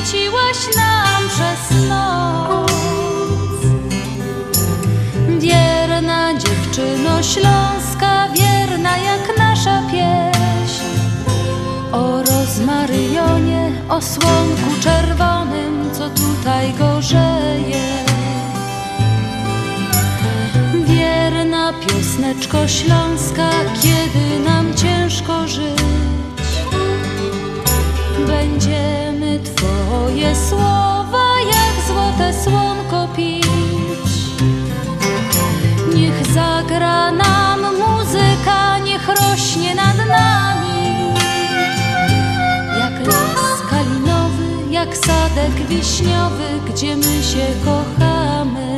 świeciłaś nam przez noc. Wierna dziewczyno śląska, wierna jak nasza pieśń. O rozmaryjonie, o słonku czerwonym, co tutaj gorzeje. Wierna piosneczko śląska, kiedy nam ciężko żyć, Twoje słowa jak złote słonko pić. Niech zagra nam muzyka, niech rośnie nad nami. Jak las kalinowy, jak sadek wiśniowy, gdzie my się kochamy.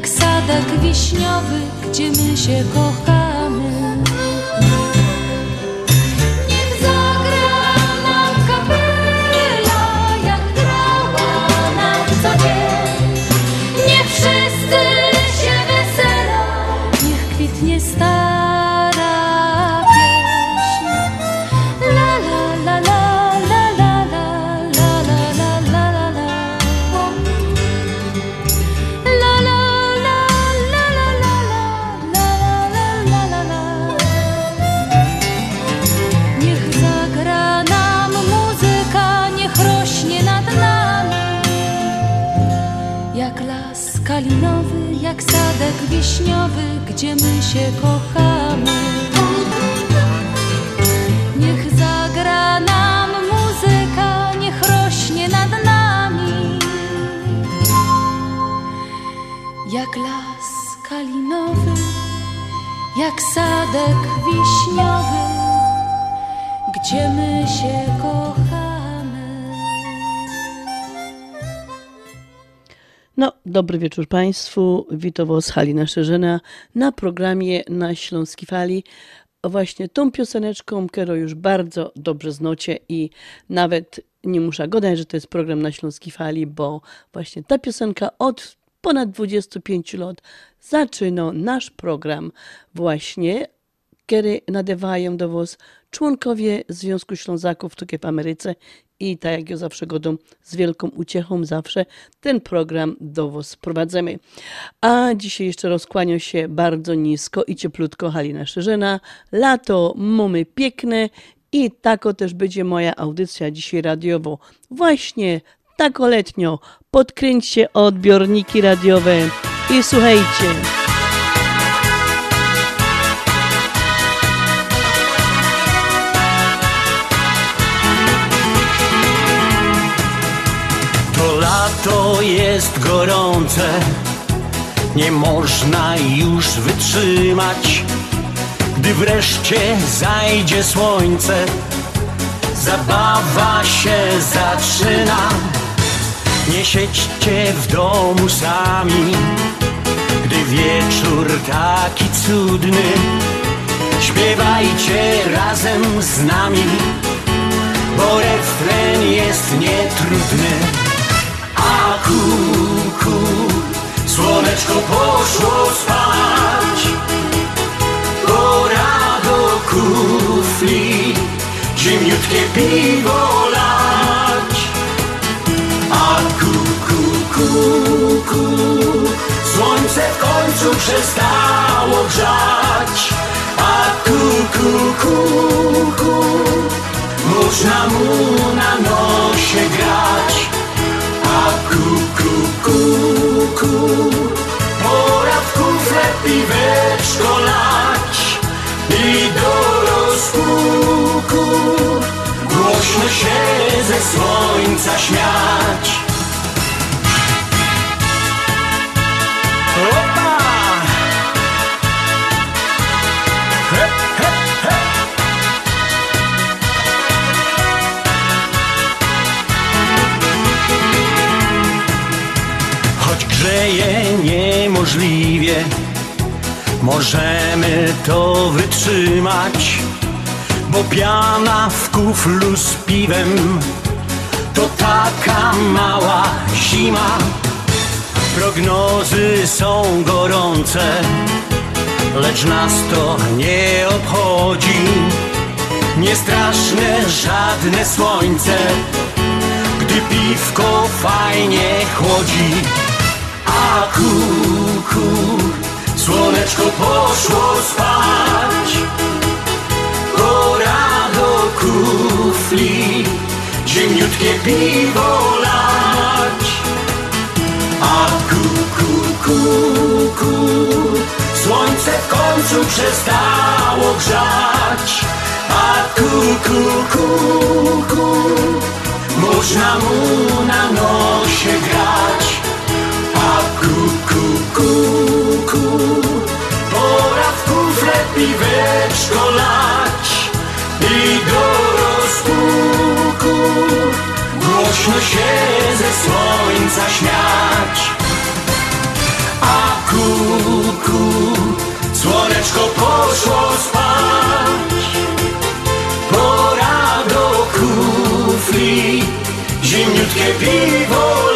Jak sadek wiśniowy, gdzie my się kochamy. Gdzie my się kochamy. Niech zagra nam muzyka, niech rośnie nad nami. Jak las kalinowy, jak sadek wiśniowy, gdzie my się kochamy. No, dobry wieczór Państwu. Witowo z Halina Szerzena na programie na Śląskiej Fali. Właśnie tą pioseneczką, którą już bardzo dobrze znocie i nawet nie muszę gadać, że to jest program na Śląskiej Fali, bo właśnie ta piosenka od ponad 25 lat zaczyna nasz program właśnie kiedy nadawają do Was członkowie Związku Ślązaków tutaj w Ameryce i tak jak ja zawsze godą z wielką uciechą zawsze ten program do Was prowadzimy. A dzisiaj jeszcze rozkłania się bardzo nisko i cieplutko Halina Szerzyna. Lato mamy piękne i tako też będzie moja audycja dzisiaj radiowo. Właśnie tako letnio. Podkręćcie odbiorniki radiowe i słuchajcie. To jest gorące, nie można już wytrzymać. Gdy wreszcie zajdzie słońce, zabawa się zaczyna. Nie siedźcie w domu sami, gdy wieczór taki cudny. Śpiewajcie razem z nami, bo refren jest nietrudny. A kuku, słoneczko poszło spać. Pora do kufli, zimniutkie piwo lać. A kuku, kuku, słońce w końcu przestało grzać. A kuku, kuku, można mu na nosie grać ku, ku, ku, ku. Poradków lepiej wyszkolać i do rozkuku głośno się ze słońca śmiać. Możemy to wytrzymać, bo piana w kuflu z piwem to taka mała zima. Prognozy są gorące, lecz nas to nie obchodzi. Niestraszne żadne słońce, gdy piwko fajnie chłodzi. A kuku, słoneczko poszło spać. Pora do kufli, ziemniutkie piwo lać. A kuku, kuku, słońce w końcu przestało grzać. A kuku, kuku, można mu na nosie grać. Kuku, pora w kufle piweczko lać i do rozpuku głośno się ze słońca śmiać. A kuku, słoneczko poszło spać. Pora do kufli, zimniutkie piwo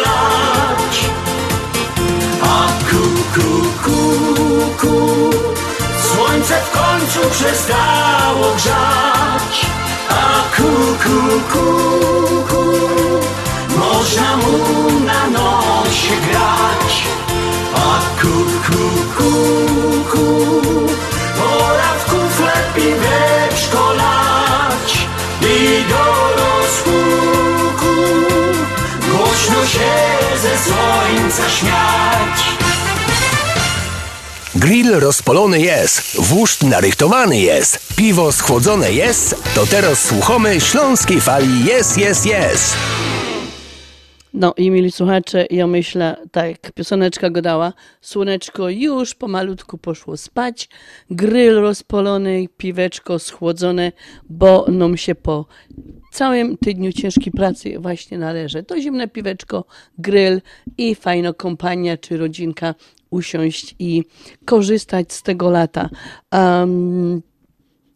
słońce w końcu przestało grzać. A kuku, kuku, można mu na nosie grać. A kuku, kuku, pora w kufle piweczko lać i do rozpuku głośno się ze słońca śmiać. Grill rozpolony jest, wóżd narychtowany jest, piwo schłodzone jest, to teraz słuchamy śląskiej fali jest, jest, jest. No i mieli słuchacze, ja myślę, tak, pioseneczka go dała. Słoneczko już pomalutku poszło spać, grill rozpolony, piweczko schłodzone, bo nam się po całym tygodniu ciężkiej pracy właśnie należy. To zimne piweczko, grill i fajna kompania czy rodzinka usiąść i korzystać z tego lata. Um,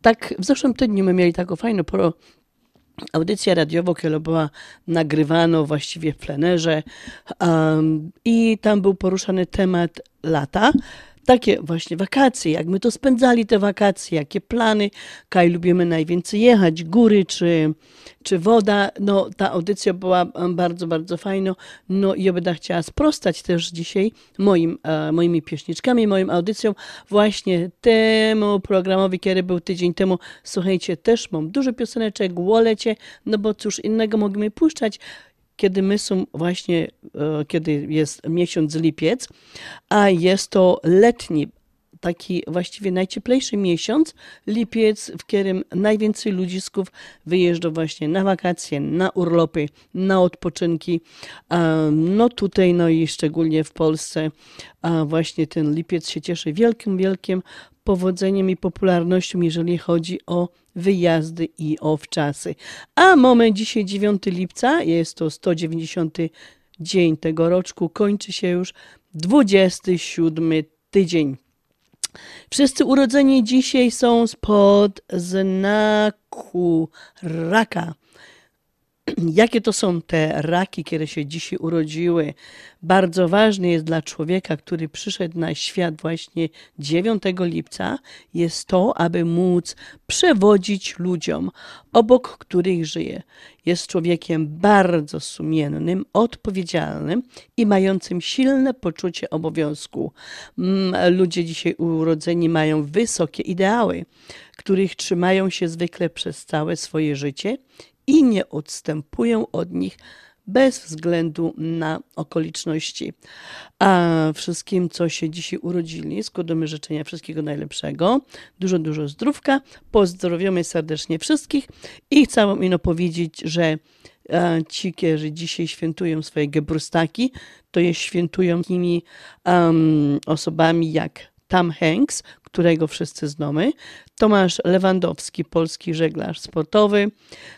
tak, w zeszłym tygodniu my mieli taką fajną pro, audycja radiowa, która była nagrywana właściwie w plenerze um, i tam był poruszany temat lata. Takie właśnie wakacje, jak my to spędzali te wakacje, jakie plany, kaj lubimy najwięcej jechać, góry czy, czy woda. No ta audycja była bardzo, bardzo fajna. No i ja będę chciała sprostać też dzisiaj moim, e, moimi pieśniczkami, moją audycją właśnie temu programowi, który był tydzień temu. Słuchajcie, też mam dużo pioseneczek, wolecie, no bo cóż innego mogliśmy puszczać, kiedy my są właśnie, e, kiedy jest miesiąc lipiec, a jest to letni, taki właściwie najcieplejszy miesiąc, lipiec, w którym najwięcej ludzisków wyjeżdża właśnie na wakacje, na urlopy, na odpoczynki. Um, No tutaj, no i szczególnie w Polsce, właśnie ten lipiec się cieszy wielkim, wielkim powodzeniem i popularnością, jeżeli chodzi o wyjazdy i o wczasy. A moment dzisiaj 9 lipca, jest to 190 dzień tego roczku, kończy się już 27 tydzień. Wszyscy urodzeni dzisiaj są spod znaku raka. Jakie to są te raki, które się dzisiaj urodziły? Bardzo ważne jest dla człowieka, który przyszedł na świat właśnie 9 lipca, jest to, aby móc przewodzić ludziom, obok których żyje. Jest człowiekiem bardzo sumiennym, odpowiedzialnym i mającym silne poczucie obowiązku. Mm, Ludzie dzisiaj urodzeni mają wysokie ideały, których trzymają się zwykle przez całe swoje życie i nie odstępują od nich bez względu na okoliczności. A wszystkim, co się dzisiaj urodzili, składamy życzenia wszystkiego najlepszego, dużo, dużo zdrówka, pozdrowiamy serdecznie wszystkich i chcę ino powiedzieć, że e, ci, którzy dzisiaj świętują swoje gebrustaki, to jest świętują takimi um, osobami jak Tam Hanks, którego wszyscy znamy, Tomasz Lewandowski, polski żeglarz sportowy,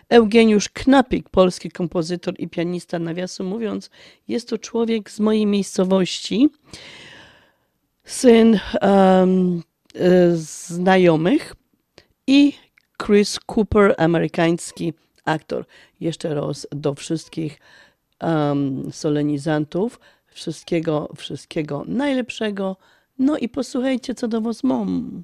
Eugeniusz Knapik, polski kompozytor i pianista, nawiasem mówiąc, jest to człowiek z mojej miejscowości, syn um, znajomych i Chris Cooper, amerykański aktor. Jeszcze raz do wszystkich um, solenizantów, wszystkiego, wszystkiego najlepszego. No i posłuchajcie, co do was mam.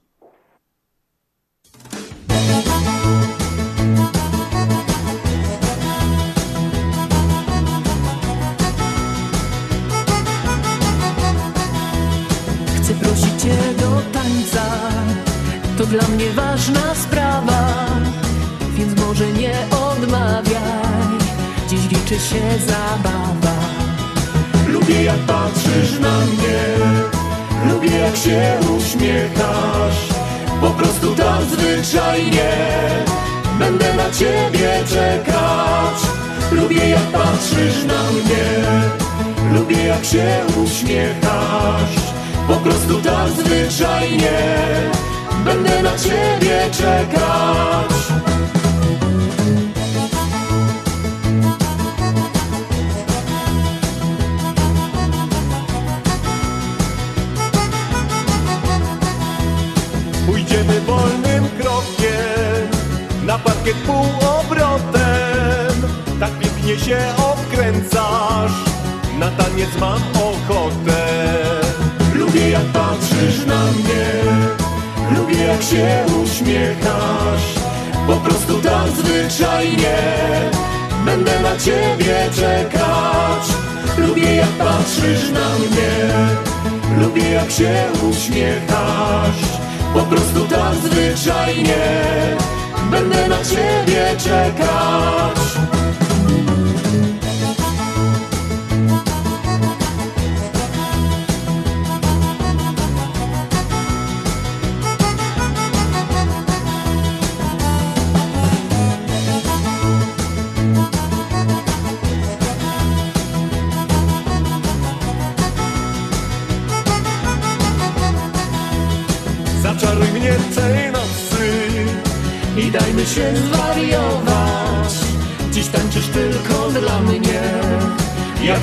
Chcę prosić Cię do tańca, to dla mnie ważna sprawa, więc może nie odmawiaj, dziś liczy się zabawa. Lubię jak patrzysz na mnie Lubię jak się uśmiechasz Po prostu tak zwyczajnie Będę na ciebie czekać. Lubię jak patrzysz na mnie. Lubię jak się uśmiechasz Po prostu tak zwyczajnie Będę na ciebie czekać Tak pięknie się obkręcasz. Na taniec mam ochotę. Lubię jak patrzysz na mnie. Lubię jak się uśmiechasz. Po prostu tak zwyczajnie Będę na ciebie czekać. Lubię jak patrzysz na mnie. Lubię jak się uśmiechasz. Po prostu tak zwyczajnie Będę na ciebie czekać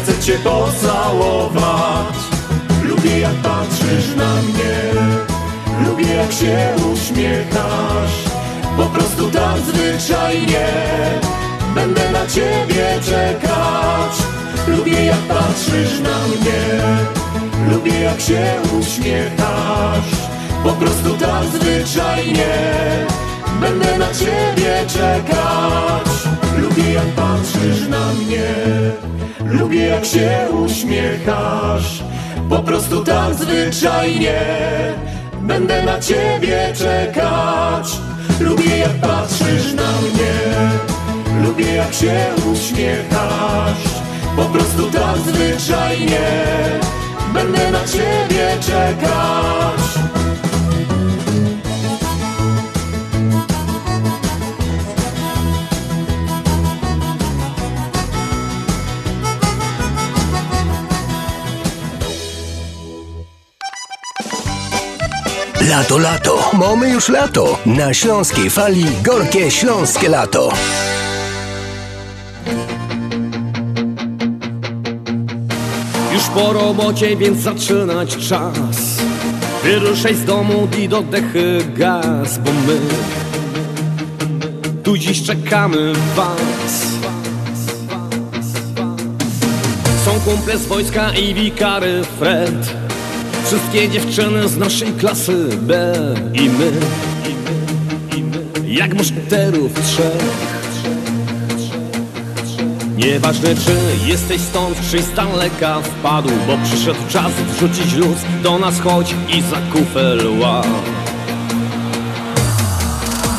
chcę cię pocałować. Lubię jak patrzysz na mnie. Lubię jak się uśmiechasz. Po prostu tak zwyczajnie Będę na ciebie czekać. Lubię jak patrzysz na mnie. Lubię jak się uśmiechasz. Po prostu tak zwyczajnie Będę na ciebie czekać. Lubię jak patrzysz na mnie Lubię jak się uśmiechasz. Po prostu tak zwyczajnie Będę na ciebie czekać. Lubię jak patrzysz na mnie. Lubię jak się uśmiechasz. Po prostu tak zwyczajnie Będę na ciebie czekać Lato, lato, mamy już lato. Na śląskiej fali gorkie śląskie lato. Już po robocie, więc zaczynać czas Wyruszaj z domu i do dechy gaz Bo my tu dziś czekamy was Są kumple z wojska i wikary Fred Wszystkie dziewczyny z naszej klasy B I my. Jak muszkieterów trzech. Nieważne czy jesteś stąd, czy z daleka wpadł Bo przyszedł czas wrzucić luz Do nas chodź i za kufel ław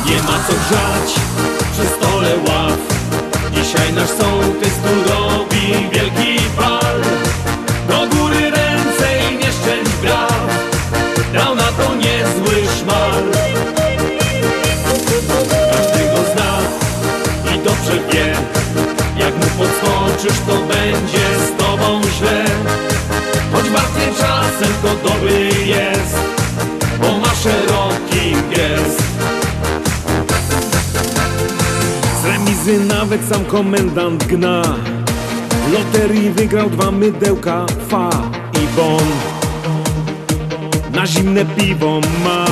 Nie ma co grzać przy stole ław Dzisiaj nasz sołtys tu robi wielki bal czasem to dobry jest Bo ma szeroki gest Z remizy nawet sam komendant gna. Loterii wygrał dwa mydełka Fa i Bon. Na zimne piwo ma.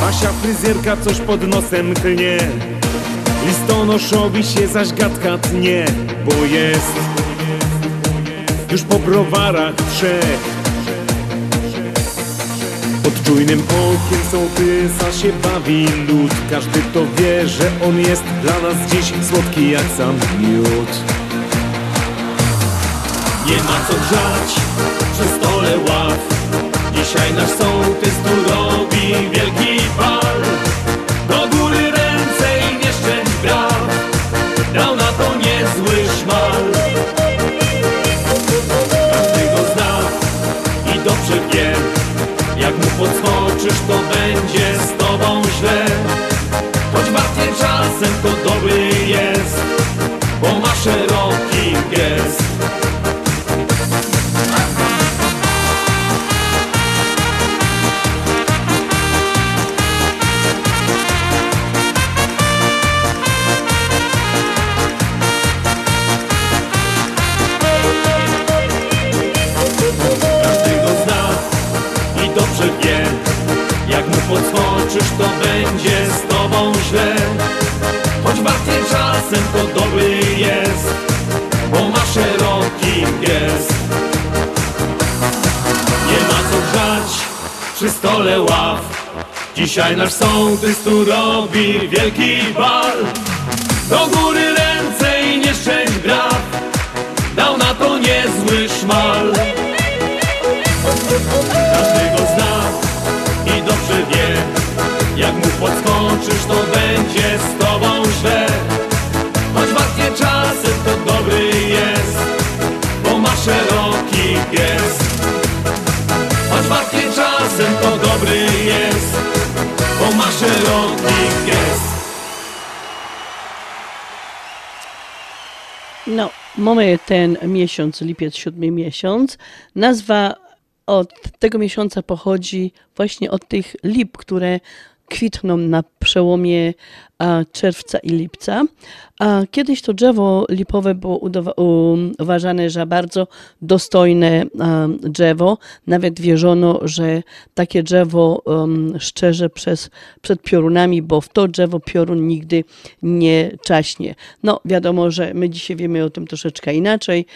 Basia fryzjerka coś pod nosem klnie. Listonoszowi się zaś gadka tnie Bo jest już po browarach trzech. Pod czujnym okiem sołtysa się bawi lud. Każdy to wie, że on jest dla nas dziś słodki jak sam miód. Nie ma co grzać przy stole ław. Dzisiaj nasz sołtys tu robi wielki bal to dobry jest Bo ma Dzisiaj nasz sołtys tu robi wielki bal. Do góry ręce i nie szczęść braw Dał na to niezły szmal. Każdy go zna i dobrze wie Jak mu podskoczysz to będzie z tobą źle. Choć bardziej czasem to dobry jest Bo ma szeroki gest. Choć bardziej czasem to dobry jest szeroki gest No, mamy ten miesiąc, lipiec, siódmy miesiąc. Nazwa od tego miesiąca pochodzi właśnie od tych lip, które kwitną na przełomie czerwca i lipca. Kiedyś to drzewo lipowe było uważane za bardzo dostojne drzewo. Nawet wierzono, że takie drzewo um, szczerze przez, przed piorunami, bo w to drzewo piorun nigdy nie czaśnie. No wiadomo, że my dzisiaj wiemy o tym troszeczkę inaczej.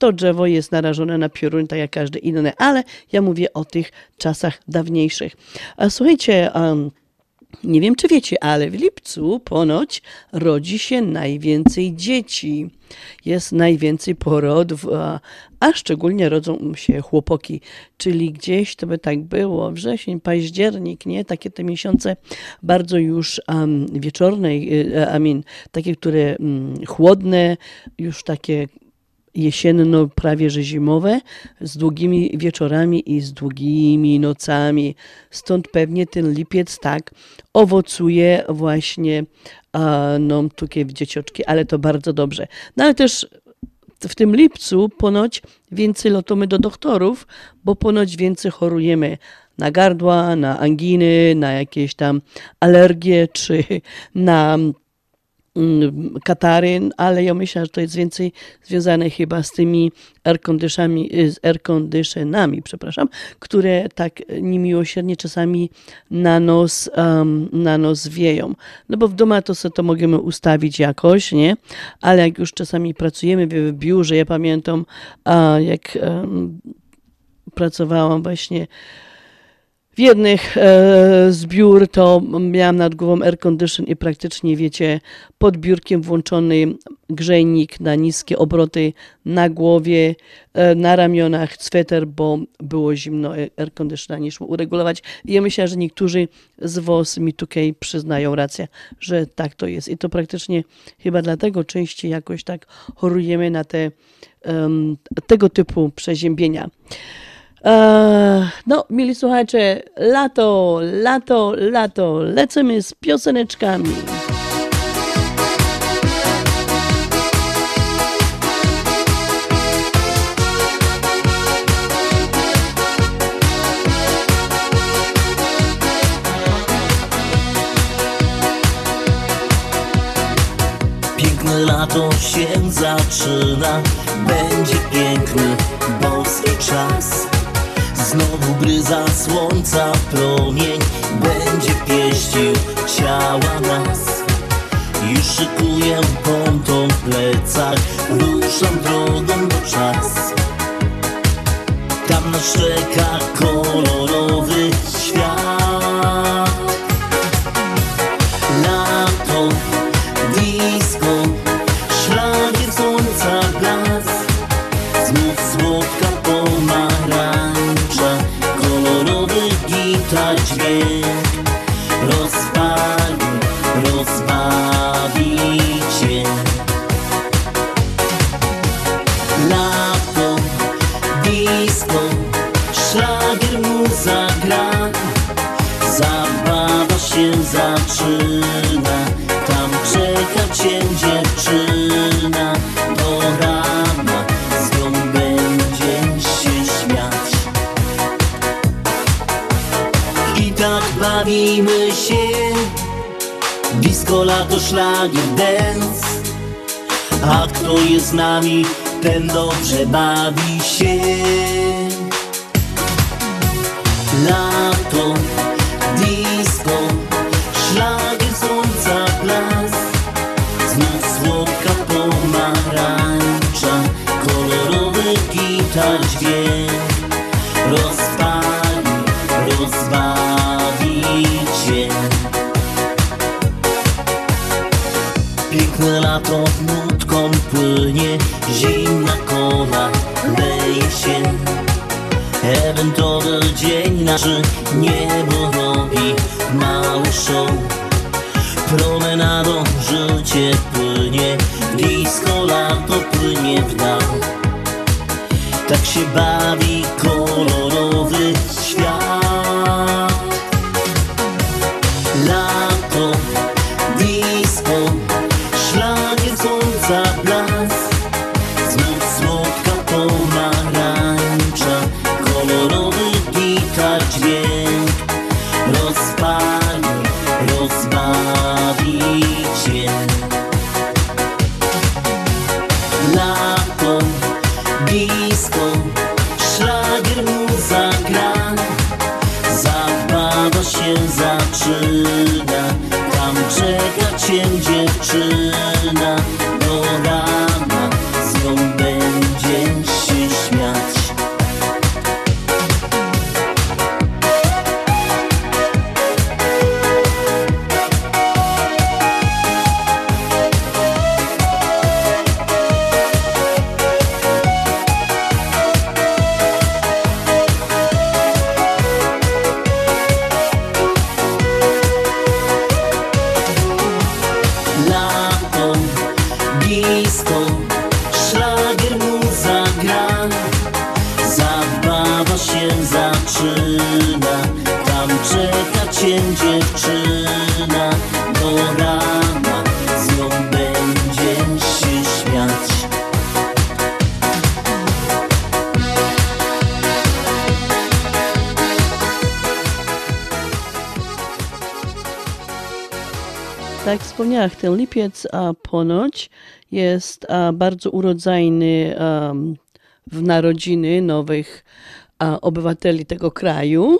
To drzewo jest narażone na piorun, tak jak każde inne, ale ja mówię o tych czasach dawniejszych. A słuchajcie, um, nie wiem czy wiecie, ale w lipcu ponoć rodzi się najwięcej dzieci. Jest najwięcej porodów, a, a szczególnie rodzą się chłopoki, czyli gdzieś to by tak było, wrzesień, październik, nie? Takie te miesiące bardzo już um, wieczorne, y, I mean, takie, które um, chłodne, już takie jesienno, prawie że zimowe, z długimi wieczorami i z długimi nocami. Stąd pewnie ten lipiec tak owocuje właśnie a, no, takie dzieciaczki, ale to bardzo dobrze. No ale też w tym lipcu ponoć więcej lotamy do doktorów, bo ponoć więcej chorujemy na gardła, na anginy, na jakieś tam alergie, czy na katary, ale ja myślę, że to jest więcej związane chyba z tymi air conditionami, z air conditionami, przepraszam, które tak niemiłosiernie czasami na nos, um, na nos wieją. No bo w domu to sobie to możemy ustawić jakoś, nie? Ale jak już czasami pracujemy w biurze, ja pamiętam, jak um, pracowałam właśnie w jednych e, zbiór to miałam nad głową air condition i praktycznie, wiecie, pod biurkiem włączony grzejnik na niskie obroty na głowie, e, na ramionach, sweter, bo było zimno, e, air conditiona nie szło uregulować. I ja myślę, że niektórzy z WOS mi tutaj przyznają rację, że tak to jest. I to praktycznie chyba dlatego częściej jakoś tak chorujemy na te em, tego typu przeziębienia. Eee, no, mili słuchacze, lato, lato, lato, lecimy z pioseneczkami. Piękne lato się zaczyna, będzie piękny boski czas. Znowu bryza słońca promień, będzie pieścił ciała nas. Już szykuję ponton w plecach, ruszam drogą do czas. Tam nas czeka kolorowy świat. Lato, gitar bawimy się, disco, lato, szlagier, dance. A kto jest z nami, ten dobrze bawi się. Lato, disco, szlagier słońca blask Znów słodka pomarańcza, kolorowy gitar dźwięk Rozpali, Lato nutką płynie, zimna kola leje się. Ewentowy dzień naszy niebo robi mały show Promenadą życie płynie, disco lato płynie w dal. Tak się bawi kolorowy lipiec a, ponoć jest a, bardzo urodzajny am, w narodziny nowych a, obywateli tego kraju.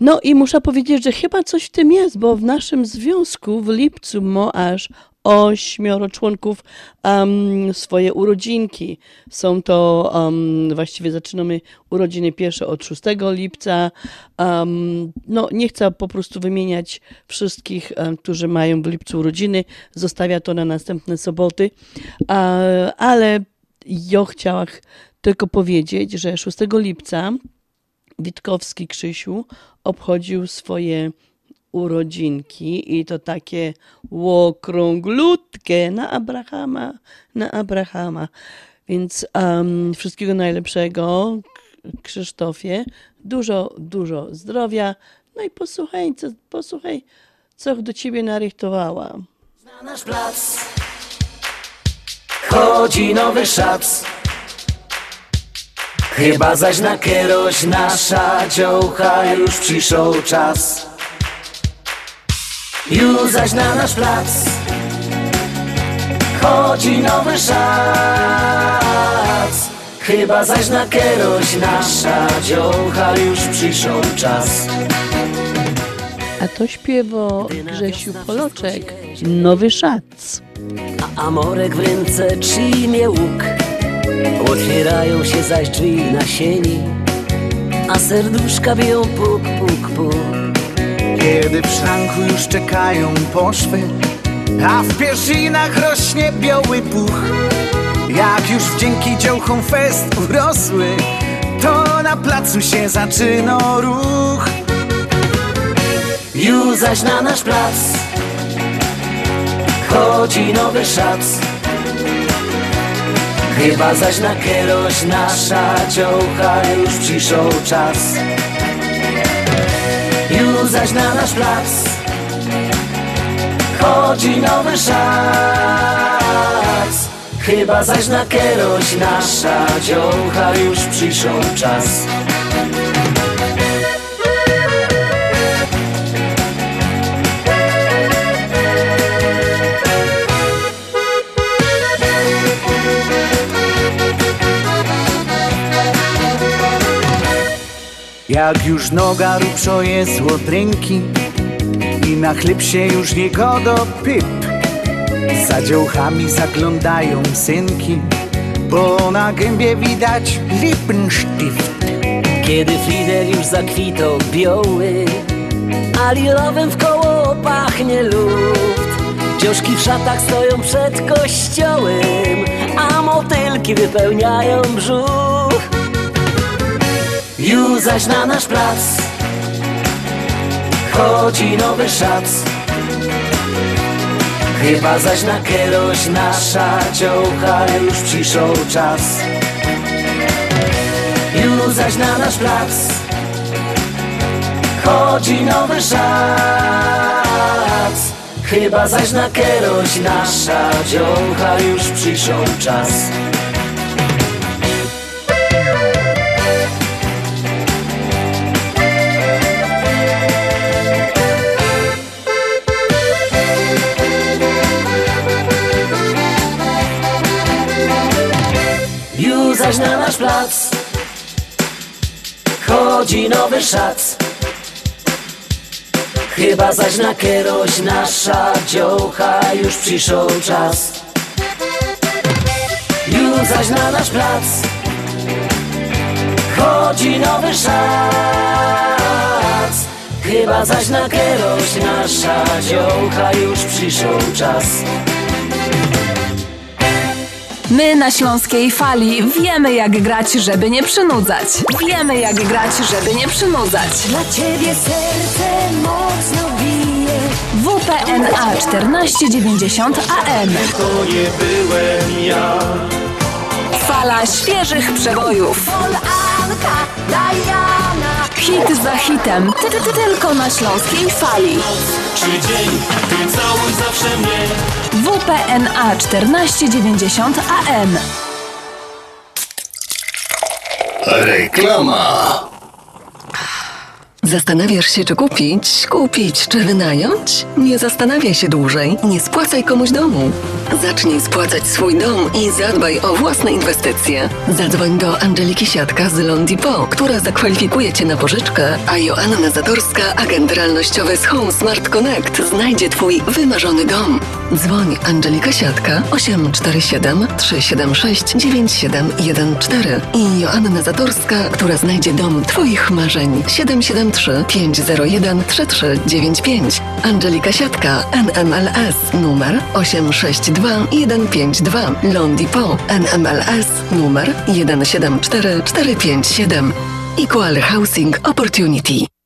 No i muszę powiedzieć, że chyba coś w tym jest, bo w naszym związku w lipcu ma aż ośmioro członków em, swoje urodzinki. Są to, em, właściwie zaczynamy urodziny pierwsze od 6 lipca. Em, no, nie chcę po prostu wymieniać wszystkich, em, którzy mają w lipcu urodziny. Zostawia to na następne soboty. A, ale ja chciałam tylko powiedzieć, że 6 lipca Witkowski Krzysiu obchodził swoje urodzinki i to takie okrąglutkie na Abrahama, na Abrahama. Więc em, wszystkiego najlepszego Krzysztofie, dużo, dużo zdrowia. No i posłuchaj, co, posłuchaj, co do ciebie narychtowała. Na nasz plac chodzi nowy szac. Chyba zaś na kieroś nasza dziołcha już przyszł czas. Już zaś na nasz plac chodzi nowy szac. Chyba zaś na kieroś nasza dziołcha już przyszł czas. A to śpiewo Grzesiu Poloczek, Nowy Szac. A Amorek w ręce trzymie łuk Otwierają się zaś drzwi na sieni A serduszka biją puk, puk, puk Kiedy w szranku już czekają poszwy A w pierzinach rośnie biały puch. Jak już wdzięki dziołchom fest urosły To na placu się zaczyna ruch. Już zaś na nasz plac Chodzi nowy szac. Chyba zaś na kieroś nasza dziołcha już przyszł czas Już zaś na nasz plac. Chodzi nowy szac Chyba zaś na kieroś nasza dziołcha już przyszł czas Jak już noga rupszo jest od ręki I na chleb się już nie godo pyp. Za dziołchami zaglądają synki Bo na gębie widać lippenstift. Kiedy Frider już zakwitał biały A lilowym w koło pachnie luft. Dzioszki w szatach stoją przed kościołem A motylki wypełniają brzuch Już zaś na nasz plac. Chodzi nowy szac. Chyba zaś na kieroś nasza dziołcha już przyszł czas. Już zaś na nasz plac. Chodzi nowy szac. Chyba zaś na kieroś nasza dziołcha już przyszł czas Zaś na nasz plac. Chodzi nowy szac Chyba zaś na kieroś nasza dziołcha już przyszł czas. Już zaś na nasz plac. Chodzi nowy szac Chyba zaś na kieroś nasza dziołcha już przyszł czas My na Śląskiej Fali wiemy jak grać, żeby nie przynudzać. Wiemy jak grać, żeby nie przynudzać. Dla ciebie serce mocno bije WPNA 1490 AM. To nie byłem ja Fala świeżych przebojów. Anka, Diana Hit za hitem. Ty, ty, ty, tylko na Śląskiej Fali. Czy dzień, ty całuj zawsze mnie WPNA 1490 AM. Reklama. Zastanawiasz się, czy kupić, kupić, czy wynająć? Nie zastanawiaj się dłużej, nie spłacaj komuś domu. Zacznij spłacać swój dom i zadbaj o własne inwestycje. Zadzwoń do Angeliki Siatka z Londipo, która zakwalifikuje Cię na pożyczkę, a Joanna Zatorska, agent realnościowy z Home Smart Connect, znajdzie Twój wymarzony dom. Dzwoń Angelika Siatka 847 376 9714 i Joanna Zatorska, która znajdzie dom Twoich marzeń 773 501 3395. Angelika Siatka NMLS numer 862 152 Londipo NMLS numer 174 457 Equal Housing Opportunity.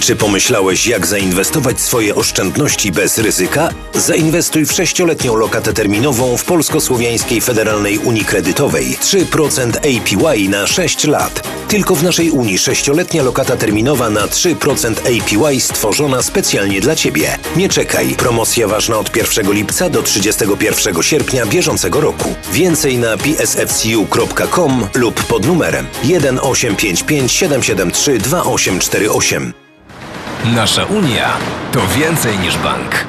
Czy pomyślałeś, jak zainwestować swoje oszczędności bez ryzyka? Zainwestuj w sześcioletnią lokatę terminową w Polsko-Słowiańskiej Federalnej Unii Kredytowej. 3% APY na 6 lat. Tylko w naszej Unii sześcioletnia lokata terminowa na 3% APY stworzona specjalnie dla Ciebie. Nie czekaj. Promocja ważna od 1 lipca do 31 sierpnia bieżącego roku. Więcej na psfcu.com lub pod numerem 1855 773 2848. Nasza Unia to więcej niż bank.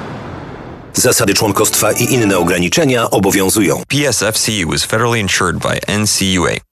Zasady członkostwa i inne ograniczenia obowiązują. PSFCU is federally insured by NCUA.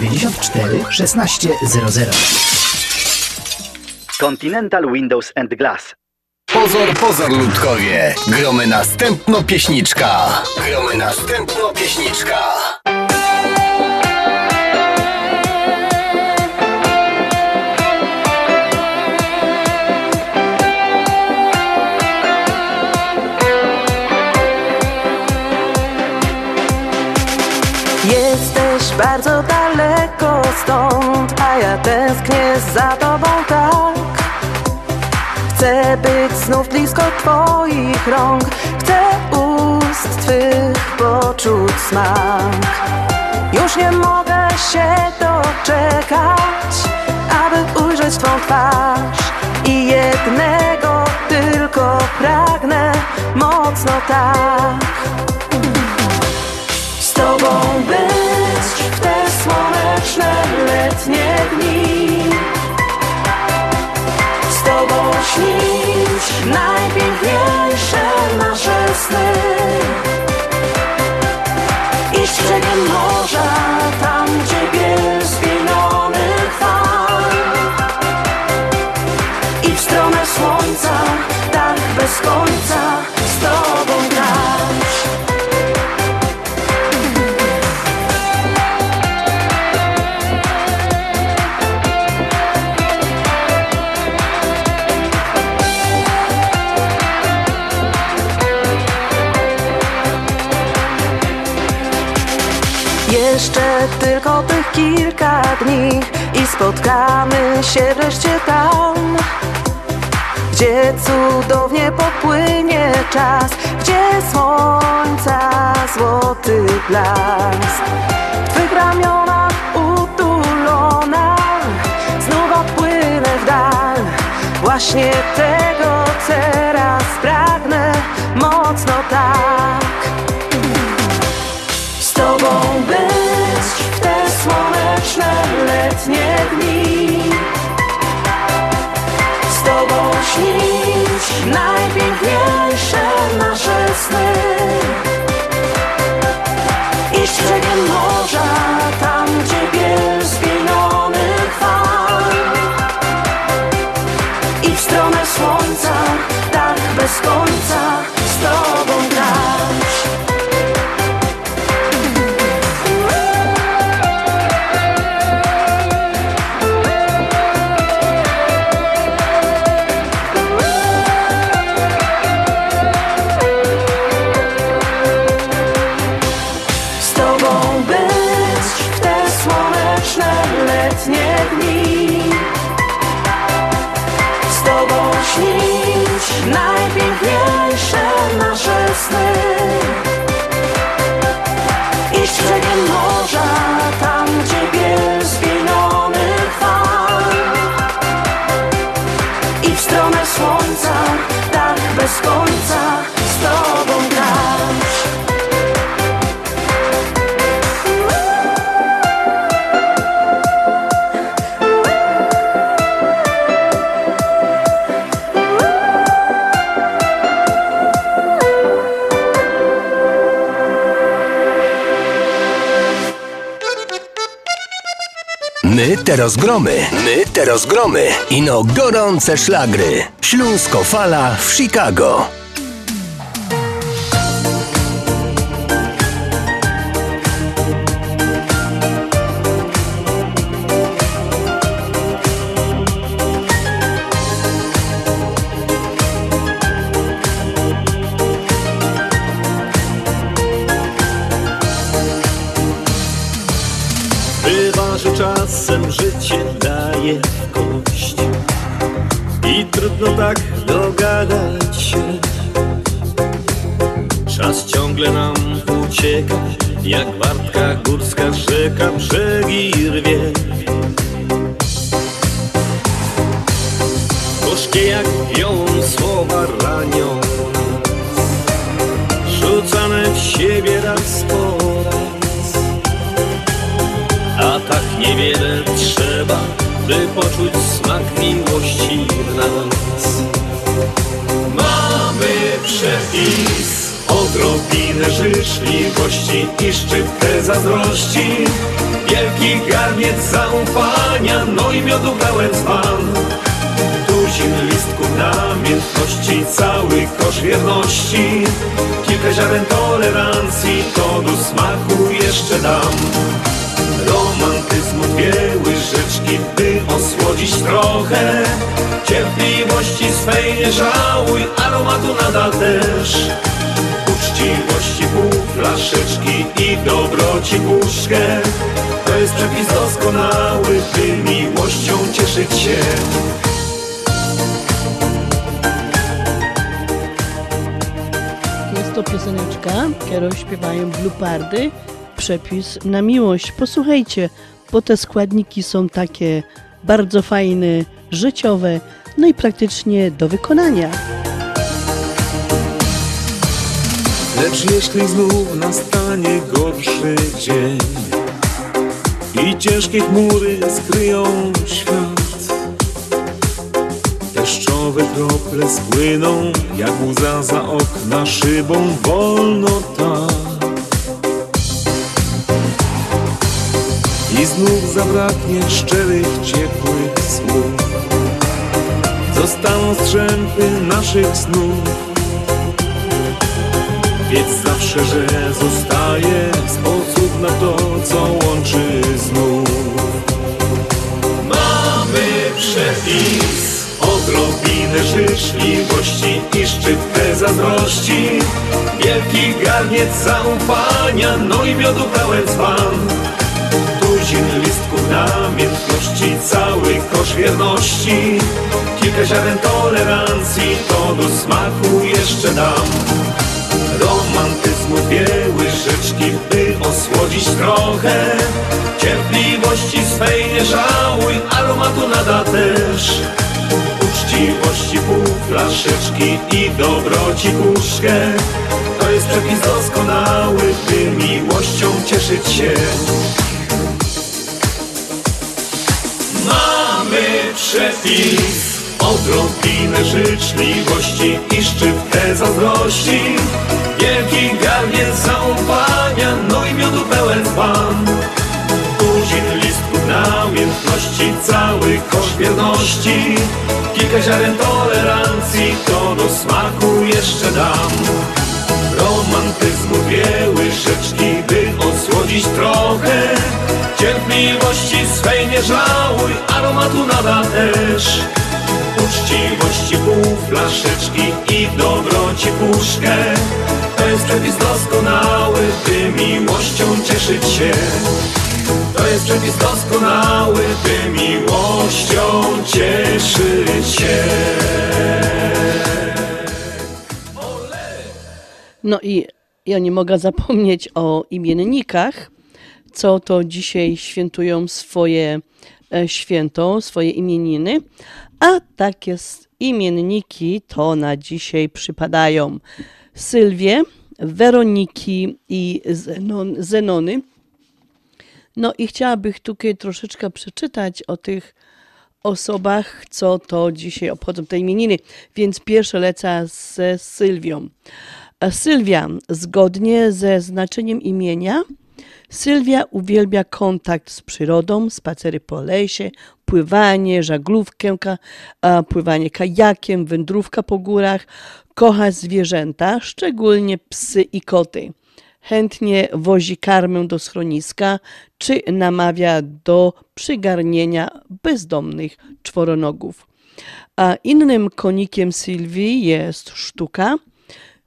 1600. Continental Windows and Glass. Pozor, pozor, ludkowie! Gromy następno pieśniczka! Gromy następno pieśniczka! Jesteś bardzo daleko stąd, a ja tęsknię za tobą tak. Chcę być znów blisko twoich rąk, chcę ust twych poczuć smak. Już nie mogę się doczekać, aby ujrzeć twą twarz. I jednego tylko pragnę, mocno tak. Z tobą być w słoneczne letnie dni. Z tobą śnić najpiękniejsze nasze sny. Iść brzegiem morza, tam gdzie biel spienionych fal I w stronę słońca, tak bez końca z tobą tylko tych kilka dni i spotkamy się wreszcie tam, gdzie cudownie popłynie czas, gdzie słońca złoty blask. W twych ramionach utulona znów odpłynę w dal. Właśnie tego teraz teraz gromy, my teraz gromy. Ino gorące szlagry. Śląsko fala w Chicago. Dobroci puszkę To jest przepis doskonały, by miłością cieszyć się Jest to pioseneczka, którą śpiewają Bluepardy. Przepis na miłość. Posłuchajcie, bo te składniki są takie bardzo fajne, życiowe, no i praktycznie do wykonania. Lecz jeśli znów nastanie gorszy dzień I ciężkie chmury skryją świat Deszczowe krople spłyną Jak łza za okna szybą wolno tak. I znów zabraknie szczerych, ciepłych słów. Zostaną strzępy naszych snów Że zostaje sposób na to, co łączy znów. Mamy przepis odrobinę życzliwości i szczyptę zazdrości. Wielki garniec zaufania, no i miodu pełen dzban. Tuzin listków namiętności, cały kosz wierności. Kilka ziaren tolerancji, to do smaku jeszcze dam. Romantyzmu dwie łyżeczki, by osłodzić trochę Cierpliwości swej nie żałuj, aromatu nada też Uczciwości pół flaszeczki i dobroci puszkę. To jest przepis doskonały, by miłością cieszyć się. Mamy przepis Odrobinę życzliwości i szczyptę zazdrości Wielki garniec zaufania, no i miodu pełen pan. Tuzin listków namiętności, cały kosz wierności Kilka ziaren tolerancji, to do smaku jeszcze dam. Romantyzmu dwie łyżeczki, by osłodzić trochę. Cierpliwości swej nie żałuj, aromatu nada też. Uczciwości pół flaszeczki i dobroci puszkę jest przepis doskonały, by miłością cieszyć się. To jest przepis doskonały, by miłością cieszyć się. No i ja nie mogę zapomnieć o imiennikach, co to dzisiaj świętują swoje e, święto, swoje imieniny. A tak jest, imienniki to na dzisiaj przypadają. Sylwie, Weroniki i Zenon, Zenony. No i chciałabym tutaj troszeczkę przeczytać o tych osobach, co to dzisiaj obchodzą te imieniny. Więc pierwsze lecę ze Sylwią. Sylwia, zgodnie ze znaczeniem imienia, Sylwia uwielbia kontakt z przyrodą, spacery po lesie, pływanie, żaglówkę, pływanie kajakiem, wędrówka po górach. Kocha zwierzęta, szczególnie psy i koty. Chętnie wozi karmę do schroniska, czy namawia do przygarnienia bezdomnych czworonogów. A innym konikiem Sylwii jest sztuka.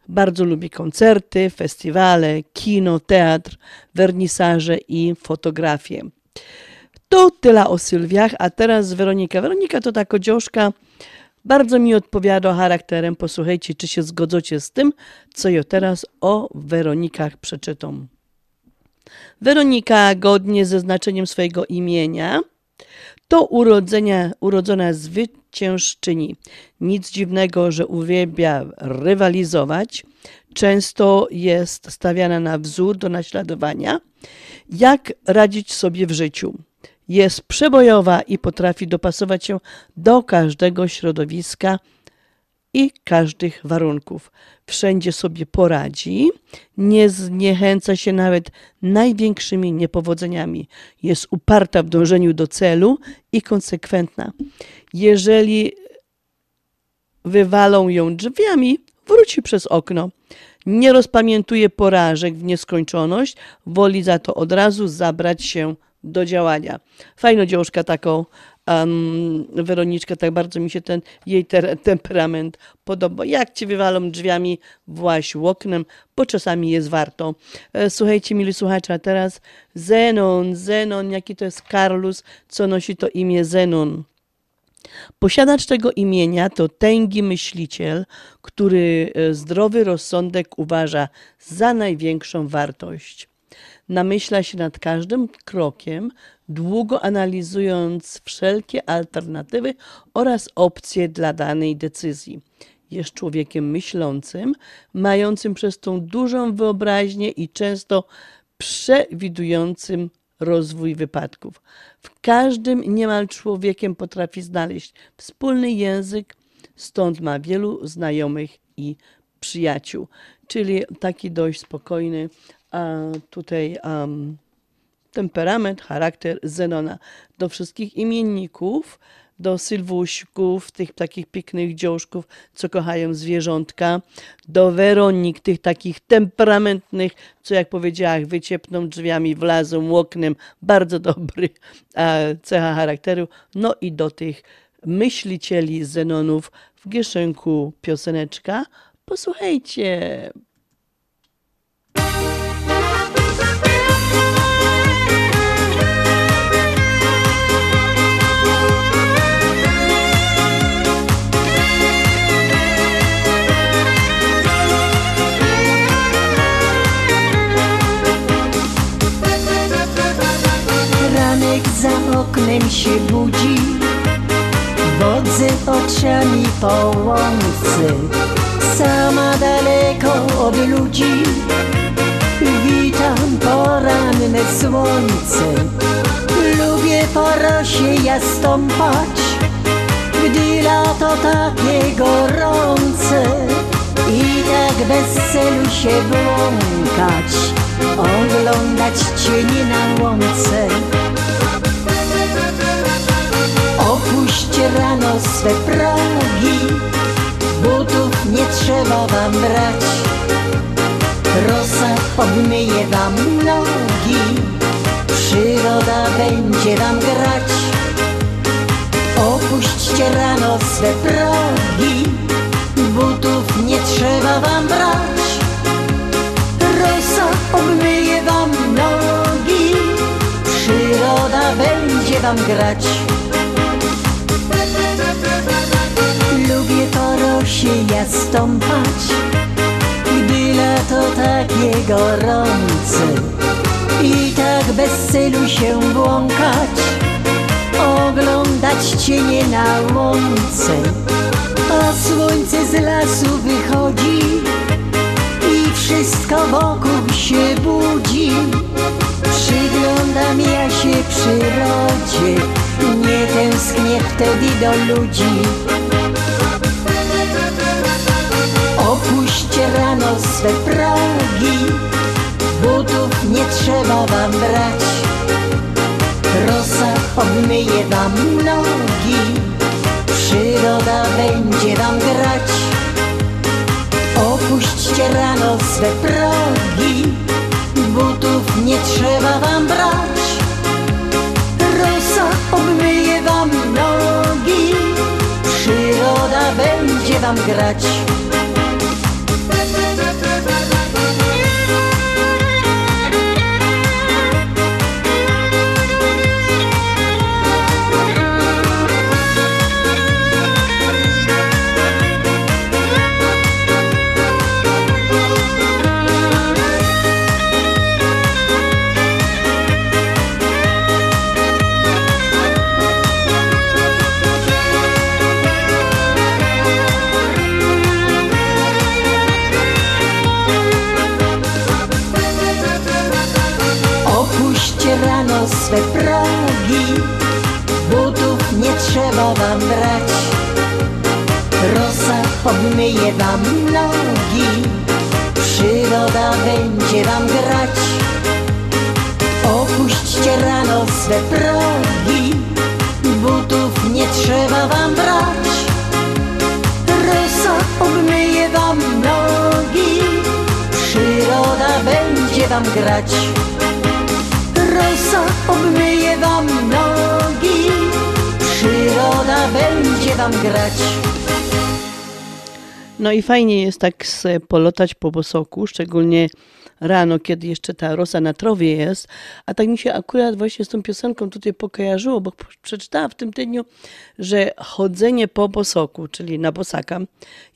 Bardzo lubi koncerty, festiwale, kino, teatr, wernisaże i fotografię. To tyle o Sylwiach, a teraz Weronika. Weronika to ta kodzioszka, bardzo mi odpowiada charakterem. Posłuchajcie, czy się zgodzocie z tym, co ja teraz o Weronikach przeczytam. Weronika, godnie ze znaczeniem swojego imienia, to urodzenia, urodzona zwyciężczyni. Nic dziwnego, że uwielbia rywalizować. Często jest stawiana na wzór do naśladowania. Jak radzić sobie w życiu? Jest przebojowa i potrafi dopasować się do każdego środowiska i każdych warunków. Wszędzie sobie poradzi, nie zniechęca się nawet największymi niepowodzeniami. Jest uparta w dążeniu do celu i konsekwentna. Jeżeli wywalą ją drzwiami, wróci przez okno. Nie rozpamiętuje porażek w nieskończoność, woli za to od razu zabrać się do działania. Fajno dziążka taką um, Weroniczkę, tak bardzo mi się ten jej ter- temperament podoba. Jak ci wywalą drzwiami, właś oknem, bo czasami jest warto. E, słuchajcie, mili słuchacze, a teraz Zenon, Zenon, jaki to jest Karlus, co nosi to imię Zenon. Posiadacz tego imienia to tęgi myśliciel, który e, zdrowy rozsądek uważa za największą wartość. Namyśla się nad każdym krokiem, długo analizując wszelkie alternatywy oraz opcje dla danej decyzji. Jest człowiekiem myślącym, mającym przez tą dużą wyobraźnię i często przewidującym rozwój wypadków. W każdym niemal człowiekiem potrafi znaleźć wspólny język, stąd ma wielu znajomych i przyjaciół. Czyli taki dość spokojny a tutaj um, temperament, charakter Zenona. Do wszystkich imienników, do Sylwuśków, tych takich pięknych dziążków, co kochają zwierzątka, do Weronik, tych takich temperamentnych, co jak powiedziałam, wyciepną drzwiami, wlazą oknem, bardzo dobry e, cecha charakteru, no i do tych myślicieli Zenonów w Gieszynku pioseneczka. Posłuchajcie. Oknem się budzi. Wodzę oczami po łące Sama daleko od ludzi. Witam poranne słońce. Lubię po rosie ja stąpać Gdy lato to takie gorące. I tak bez celu się błąkać, oglądać cienie na łące. Opuśćcie rano swe progi, butów nie trzeba wam brać. Rosa obmyje wam nogi, przyroda będzie wam grać. Opuśćcie rano swe progi, butów nie trzeba wam brać. Rosa obmyje wam nogi, przyroda będzie wam grać. Lubię po rosie ja stąpać, gdy lato takie gorące i tak bez celu się błąkać, oglądać cienie na łące, a słońce z lasu wychodzi i wszystko wokół się budzi. Przyglądam ja się przyrodzie, wtedy do ludzi. Opuśćcie rano swe progi, butów nie trzeba wam brać. Rosa obmyje wam nogi, przyroda będzie wam grać. Opuśćcie rano swe progi, butów nie trzeba wam brać. Będzie wam grać. Swe progi, butów nie trzeba wam brać. Rosa obmyje wam nogi, przyroda będzie wam grać. Opuśćcie rano swe progi, butów nie trzeba wam brać. Rosa obmyje wam nogi, przyroda będzie wam grać. Wam nogi, przyroda będzie wam grać. No i fajnie jest tak polotać po bosoku, szczególnie rano, kiedy jeszcze ta rosa na trowie jest. A tak mi się akurat właśnie z tą piosenką tutaj pokojarzyło, bo przeczytałam w tym tygodniu, że chodzenie po bosoku, czyli na bosaka,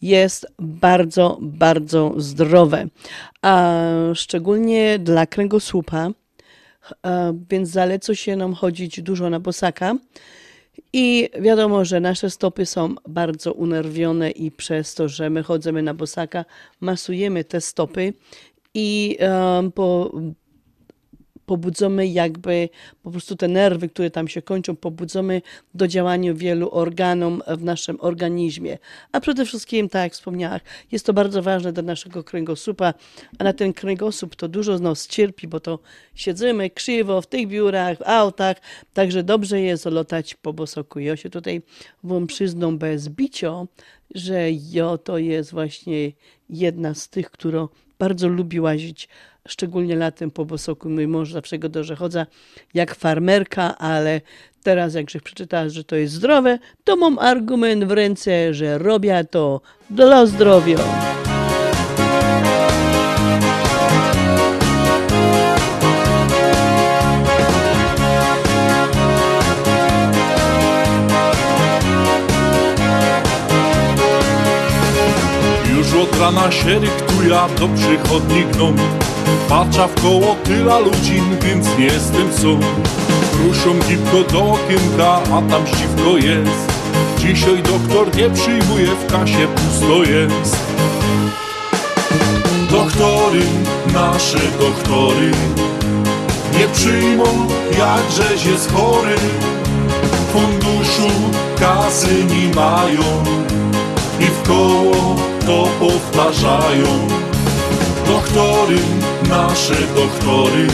jest bardzo, bardzo zdrowe. A szczególnie dla kręgosłupa, więc zaleca się nam chodzić dużo na bosaka. I wiadomo, że nasze stopy są bardzo unerwione i przez to, że my chodzimy na bosaka, masujemy te stopy i um, po, pobudzamy jakby po prostu te nerwy, które tam się kończą, pobudzamy do działania wielu organom w naszym organizmie. A przede wszystkim, tak jak wspomniałam, jest to bardzo ważne dla naszego kręgosłupa, a na ten kręgosłup to dużo z nas cierpi, bo to siedzimy krzywo w tych biurach, w autach, także dobrze jest lotać po bosoku. Ja się tutaj wam przyznam bez bicia, że ja to jest właśnie jedna z tych, która bardzo lubi łazić, szczególnie latem po bosoku. Mój mąż zawsze go dobrze chodza jak farmerka, ale teraz jak przeczytała, że to jest zdrowe, to mam argument w ręce, że robię to dla zdrowia. Już od rana się ryktuja do przychodni gnom Patrza w koło tyla ludzi, więc nie jestem co Ruszą gipko do okienka, a tam ściwko jest. Dzisiaj doktor nie przyjmuje, w kasie pusto jest. Doktory, nasze doktory Nie przyjmą, jakżeś jest chory. Funduszu kasy nie mają i w koło to powtarzają. Doktory, nasze doktory,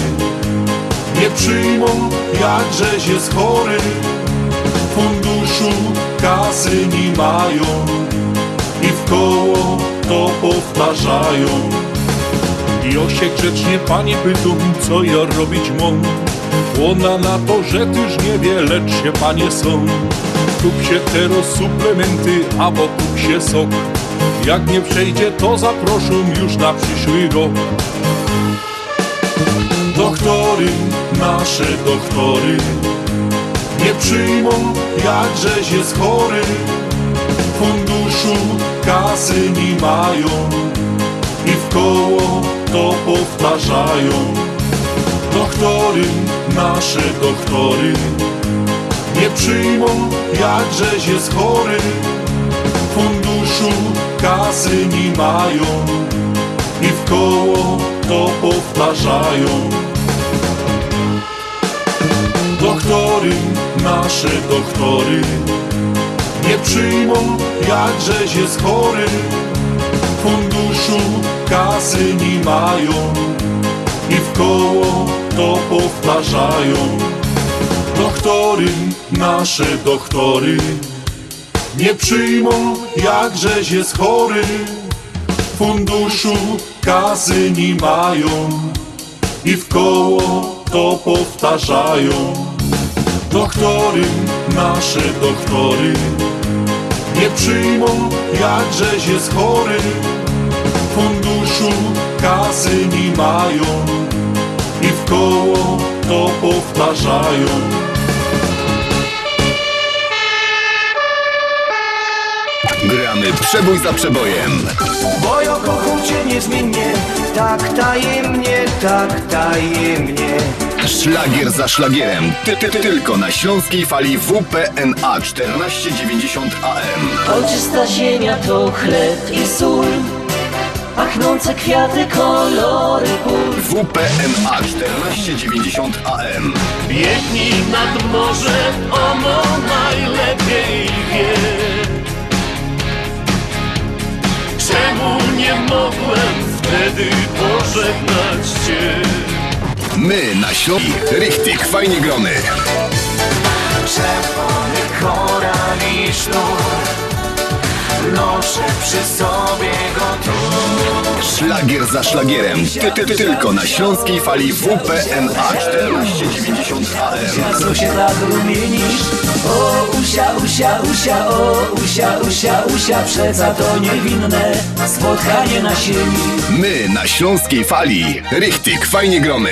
nie przyjmą jakżeś jest chory. Funduszu kasy nie mają i w koło to powtarzają. Josiek grzecznie pani pytą, co ja robić mam. Ona na to, że tyż nie wie, lecz się panie są. Kup się teraz suplementy, albo kup się sok. Jak nie przejdzie, to zaproszę już na przyszły rok. Doktory, nasze doktory, nie przyjmą, jakżeś jest chory. Funduszu kasy nie mają i w koło to powtarzają. Doktory, nasze doktory, nie przyjmą, jakżeś jest chory. Funduszu kasy nie mają i w koło to powtarzają. Doktory, nasze doktory, nie przyjmą, jakżeś jest chory. Funduszu kasy nie mają i w koło to powtarzają. Doktory, nasze doktory, nie przyjmą, jakżeś jest chory. Funduszu kasy nie mają i w koło to powtarzają. Doktory, nasze doktory, nie przyjmą, jakżeś jest chory. Funduszu kasy nie mają i w koło to powtarzają. Gramy przebój za przebojem. Bo ja kocham cię niezmiennie Tak tajemnie, tak tajemnie Szlagier za szlagierem. Ty, ty, ty, tylko na śląskiej fali WPNA 1490 AM. Ojczysta ziemia to chleb i sól Pachnące kwiaty, kolory pól WPNA 1490 AM. Biegnij nad morze, ono najlepiej wie Czemu nie mogłem wtedy pożegnać Cię? My na śląskiej. Richtig, fajnie grony. Czerwony sznur Noszę przy sobie go tu Szlagier za szlagierem. Ty, ty, ty, tylko na śląskiej fali WPNA 1490 AM. Tak rumienisz? O usia, usia, usia, o usia, usia, usia Przeca to niewinne spotkanie na sieni My na śląskiej fali. Richtig, fajnie grony.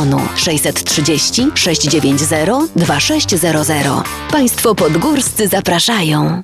630 690 2600. Państwo podgórscy zapraszają.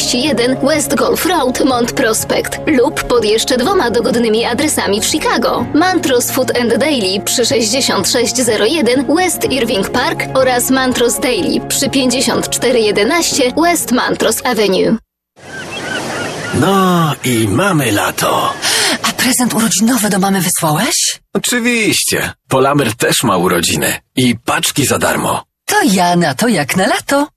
West Golf Road, Mont Prospect lub pod jeszcze dwoma dogodnymi adresami w Chicago. Mantros Food and Daily przy 6601 West Irving Park oraz Mantros Daily przy 5411 West Mantros Avenue. No i mamy lato. A prezent urodzinowy do mamy wysłałeś? Oczywiście. Polamer też ma urodziny. I paczki za darmo. To ja na to jak na lato.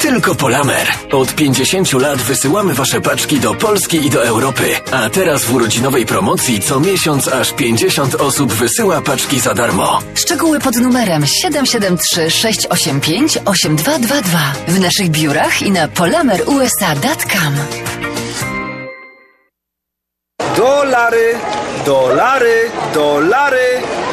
Tylko Polamer. Od 50 lat wysyłamy Wasze paczki do Polski i do Europy. A teraz w urodzinowej promocji co miesiąc aż 50 osób wysyła paczki za darmo. Szczegóły pod numerem 773 685 8222 w naszych biurach i na polamerusa.com. Dolary, dolary, dolary,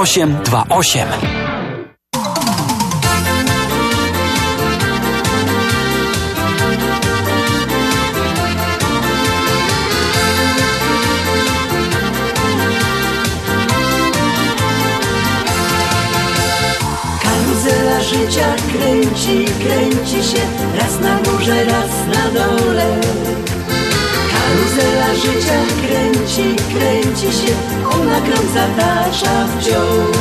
828. Życia kręci, kręci kręci się Ona zatacza wciąż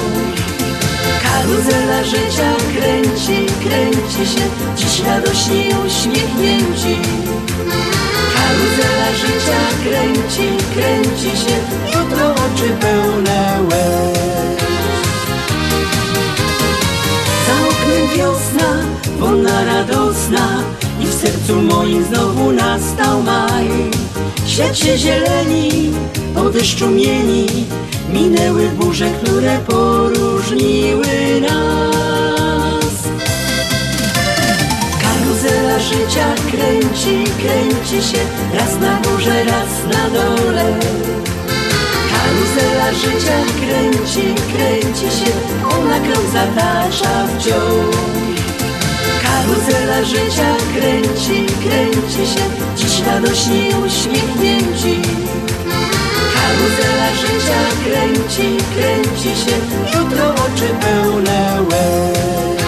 Karuzela życia kręci, kręci się Dziś radośnie uśmiechnięci. Karuzela życia kręci, kręci się Jutro oczy pełne łez. Za oknem wiosna, wolna, radosna sercu moim znowu nastał maj. Świat się zieleni, po deszczu mieni Minęły burze, które poróżniły nas. Karuzela życia kręci, kręci się Raz na górze, raz na dole. Karuzela życia kręci, kręci się Ona krąg zatacza wciąż Karuzela życia kręci, kręci się Dziś radośnie uśmiechnięci. Karuzela życia kręci, kręci się Jutro oczy pełne łez.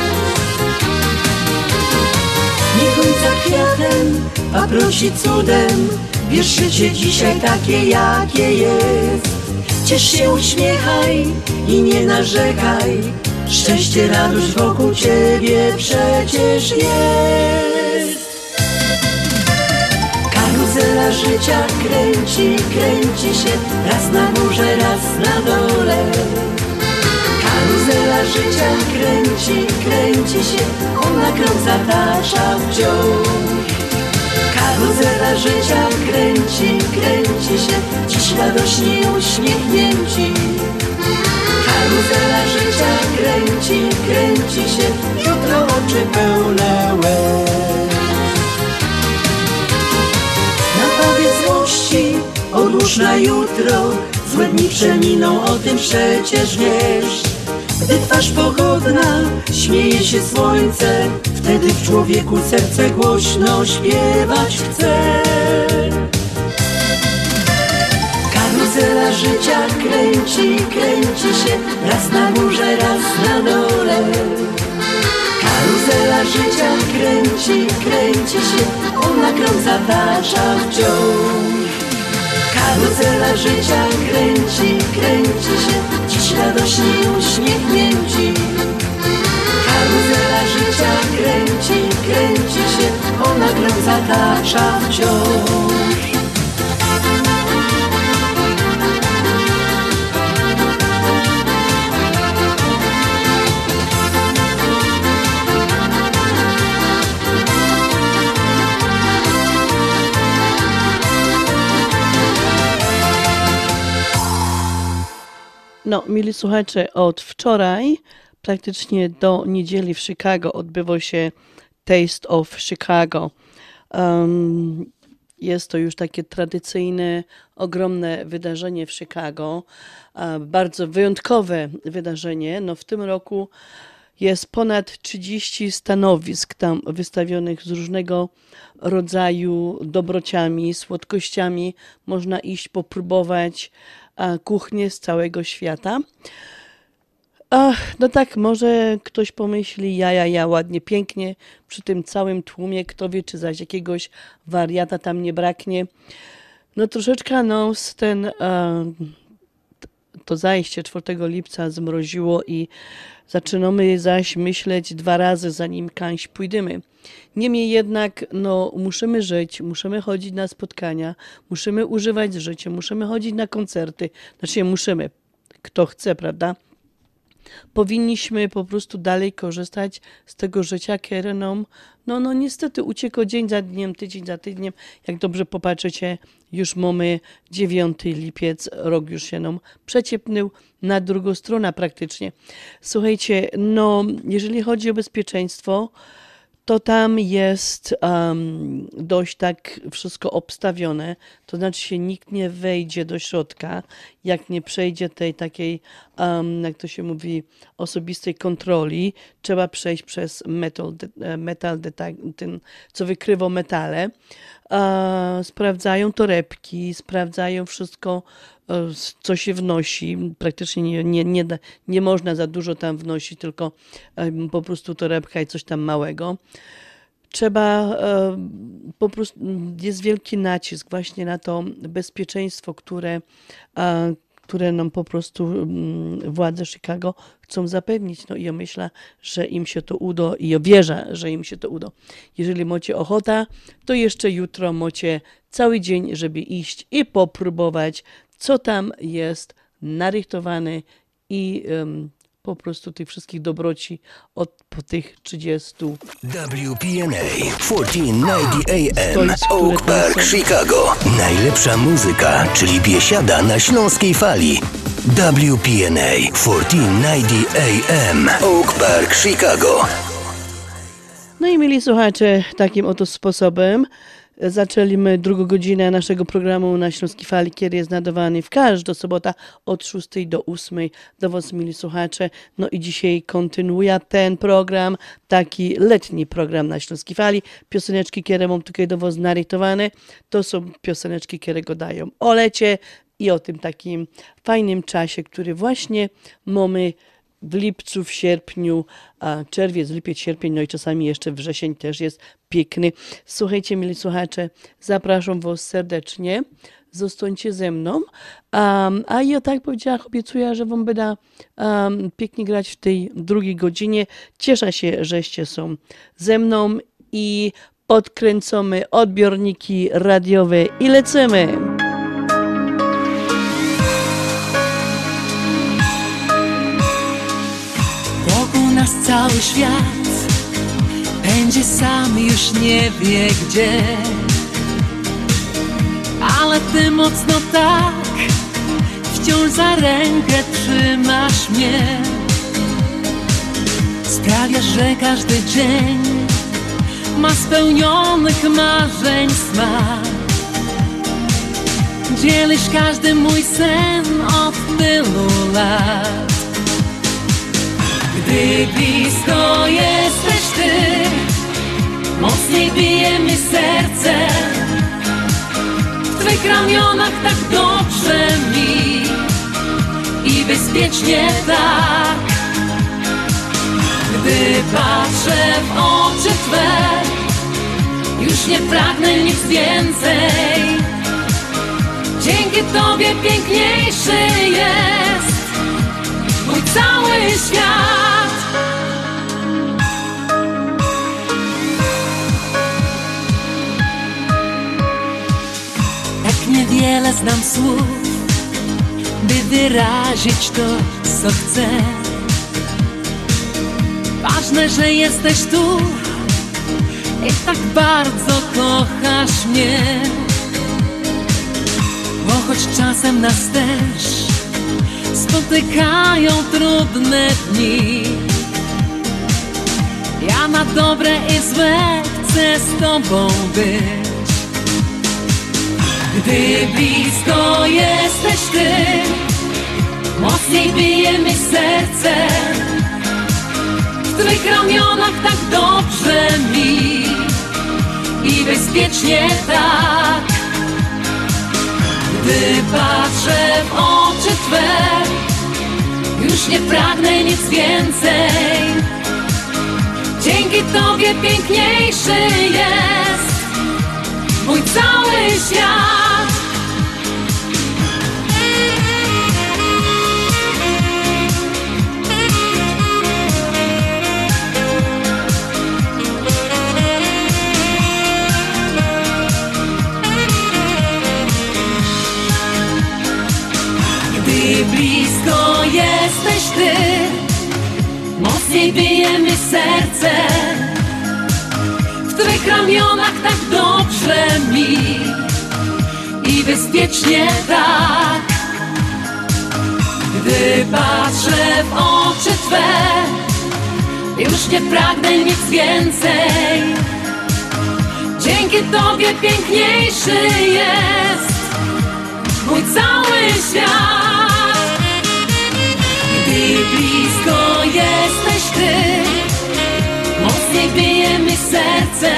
Nie końca kwiatem, a prosi cudem Wiesz życie dzisiaj takie jakie jest Ciesz się, uśmiechaj i nie narzekaj. Szczęście, radość wokół ciebie przecież jest. Karuzela życia kręci, kręci się Raz na górze, raz na dole. Karuzela życia kręci, kręci się Ona krąg zatacza wciąż Karuzela życia kręci, kręci się Dziś radośnie uśmiechnięci. Karuzela życia kręci, kręci się Jutro oczy pełne łez. Napowiedz złości, odłóż na jutro Złe dni przeminą, o tym przecież wiesz Gdy twarz pogodna, śmieje się słońce Wtedy w człowieku serce głośno śpiewać chce. Karuzela życia kręci, kręci się Raz na górze, raz na dole. Karuzela życia kręci, kręci się Ona krąg zatacza wciąż Karuzela życia kręci, kręci się Dziś radośnie uśmiechnięci. Karuzela życia kręci, kręci się Ona krąg zatacza wciąż No, mili słuchacze, od wczoraj praktycznie do niedzieli w Chicago odbywa się Taste of Chicago. Um, jest to już takie tradycyjne, ogromne wydarzenie w Chicago. Bardzo wyjątkowe wydarzenie. No, w tym roku jest ponad 30 stanowisk tam wystawionych z różnego rodzaju dobrociami, słodkościami. Można iść popróbować e, kuchnię z całego świata. Ach, no tak, może ktoś pomyśli, ja, ja, ja, ładnie, pięknie, przy tym całym tłumie, kto wie, czy zaś jakiegoś wariata tam nie braknie. No troszeczkę nos ten, to zajście 4 lipca zmroziło i zaczynamy zaś myśleć dwa razy, zanim kaś pójdziemy. Niemniej jednak, no, musimy żyć, musimy chodzić na spotkania, musimy używać życia, musimy chodzić na koncerty. Znaczy, musimy, kto chce, prawda? Powinniśmy po prostu dalej korzystać z tego życia, które nam, no, no niestety uciekło dzień za dniem, tydzień za tygodniem. Jak dobrze popatrzycie, już mamy 9 lipiec, rok już się nam przeciepnął na drugą stronę praktycznie. Słuchajcie, no, jeżeli chodzi o bezpieczeństwo, to tam jest um, dość tak wszystko obstawione. To znaczy się nikt nie wejdzie do środka, jak nie przejdzie tej takiej, um, jak to się mówi, osobistej kontroli. Trzeba przejść przez metal, de, metal ten, co wykrywa metale. Sprawdzają torebki, sprawdzają wszystko, co się wnosi. Praktycznie nie, nie, nie, da, nie można za dużo tam wnosić, tylko po prostu torebka i coś tam małego. Trzeba po prostu, jest wielki nacisk właśnie na to bezpieczeństwo, które, które nam po prostu władze Chicago chcą zapewnić. No i ja myślę, że im się to uda i ja wierzę, że im się to uda. Jeżeli macie ochota, to jeszcze jutro macie cały dzień, żeby iść i popróbować co tam jest narychtowane i um, po prostu tych wszystkich dobroci od po tych 30. WPNA 1490 AM Oak Park, Chicago. Najlepsza muzyka, czyli biesiada na śląskiej fali. WPNA 1490 AM Oak Park, Chicago. No i mieli słuchacze, takim oto sposobem Zaczęliśmy drugą godzinę naszego programu na Śląskiej Fali, kiedy jest nadawany w każdą sobotę od 6 do 8 do Was, mili słuchacze. No i dzisiaj kontynuuje ten program, taki letni program na Śląskiej Fali. Pioseneczki, które mam tutaj do Was narytowane, to są pioseneczki, które go dają o lecie i o tym takim fajnym czasie, który właśnie mamy w lipcu, w sierpniu, a czerwiec, lipiec, sierpień, no i czasami jeszcze wrzesień też jest piękny. Słuchajcie, mili słuchacze, zapraszam Was serdecznie. Zostańcie ze mną. Um, a ja tak powiedziałam, obiecuję, że Wam będę um, pięknie grać w tej drugiej godzinie. Cieszę się, żeście są ze mną i podkręcamy odbiorniki radiowe i lecimy. Nas cały świat. Będzie sam, już nie wie gdzie. Ale ty mocno tak Wciąż za rękę trzymasz mnie. Sprawiasz, że każdy dzień Ma spełnionych marzeń smak. Dzielisz każdy mój sen od tylu lat gdy blisko jesteś Ty. Mocniej bije mi serce. W Twych ramionach tak dobrze mi. I bezpiecznie tak. Gdy patrzę w oczy Twe Już nie pragnę nic więcej. Dzięki Tobie piękniejszy jest mój cały świat. Niewiele znam słów, by wyrazić to, co chcę. Ważne, że jesteś tu i tak bardzo kochasz mnie. Bo choć czasem nas też spotykają trudne dni. Ja na dobre i złe chcę z Tobą być. Gdy blisko jesteś Ty, mocniej bije mi serce. W Twych ramionach tak dobrze mi i bezpiecznie tak. Gdy patrzę w oczy Twe, Już nie pragnę nic więcej Dzięki Tobie piękniejszy jest Mój cały świat blisko jesteś Ty. Mocniej bije mi serce. W Twych ramionach tak dobrze mi. I bezpiecznie tak. Gdy patrzę w oczy Twe Już nie pragnę nic więcej. Dzięki Tobie piękniejszy jest Mój cały świat Gdy blisko jesteś Ty. Mocniej bije mi serce.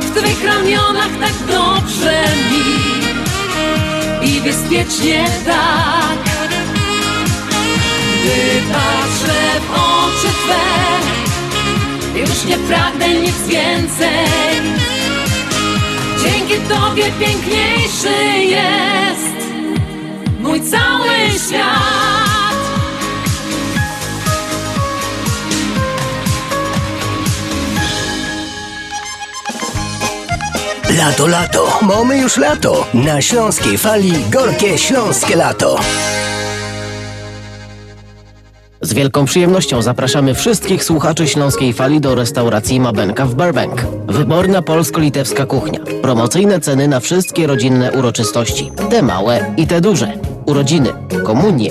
W Twych ramionach tak dobrze mi I bezpiecznie tak. Gdy patrzę w oczy Twe Już nie pragnę nic więcej. Dzięki Tobie piękniejszy jest Mój cały świat Lato, lato, mamy już lato. Na śląskiej fali gorkie śląskie lato. Z wielką przyjemnością zapraszamy wszystkich słuchaczy Śląskiej Fali do restauracji Mabenka w Burbank. Wyborna polsko-litewska kuchnia. Promocyjne ceny na wszystkie rodzinne uroczystości. Te małe i te duże. Urodziny, komunie,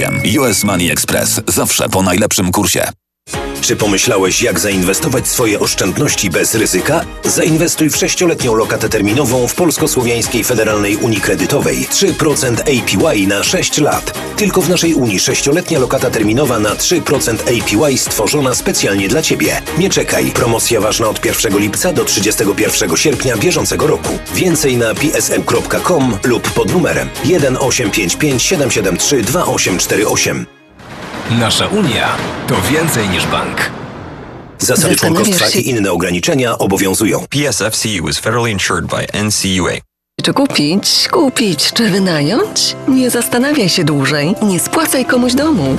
US Money Express zawsze po najlepszym kursie. Czy pomyślałeś, jak zainwestować swoje oszczędności bez ryzyka? Zainwestuj w sześcioletnią lokatę terminową w Polsko-Słowiańskiej Federalnej Unii Kredytowej. 3% APY na 6 lat. Tylko w naszej Unii sześcioletnia lokata terminowa na 3% APY stworzona specjalnie dla Ciebie. Nie czekaj. Promocja ważna od 1 lipca do 31 sierpnia bieżącego roku. Więcej na psm.com lub pod numerem 1855 773 2848. Nasza Unia to więcej niż bank. Zasady członkostwa i inne ograniczenia obowiązują. PSFCU is federally insured by NCUA. Czy kupić, kupić, czy wynająć? Nie zastanawiaj się dłużej. Nie spłacaj komuś domu.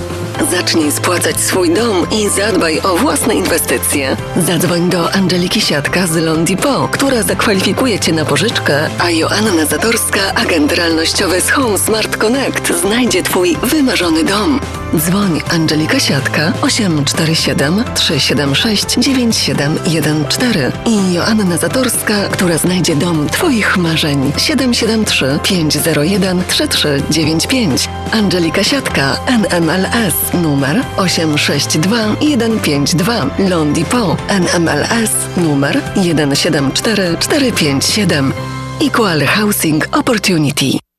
Zacznij spłacać swój dom i zadbaj o własne inwestycje. Zadzwoń do Angeliki Siatka z Londipo, która zakwalifikuje Cię na pożyczkę, a Joanna Zatorska, agent realnościowy z Home Smart Connect, znajdzie Twój wymarzony dom. Dzwoń Angelika Siatka 847 376 9714 i Joanna Zatorska, która znajdzie dom Twoich marzeń 773 501 3395. Angelika Siatka NMLS numer 862 152 Londipo NMLS numer 174457 Equal Housing Opportunity.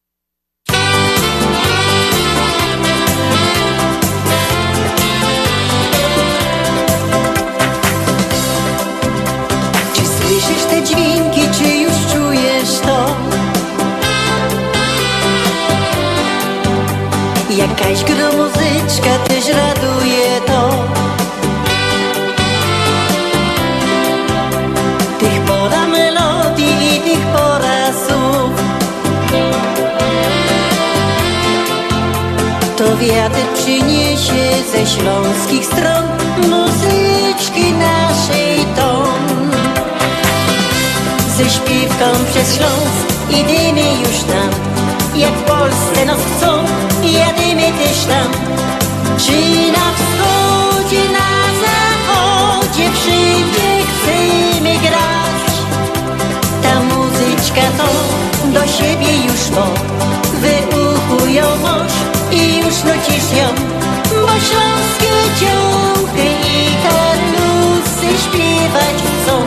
Jakaś gromuzyczka też raduje to. Tych pora melodii i tych pora słów. To wiatr przyniesie ze śląskich stron Muzyczki naszej ton. Śpiewką przez Śląsk idziemy już tam Jak w Polsce nas chcą, jadymy też tam. Czy na wschodzie, na zachodzie Wszędzie chcemy grać? Ta muzyczka to do siebie już mo. Wyuchują i już nucisz ją Bo śląskie ciąchy i karlusy śpiewać chcą.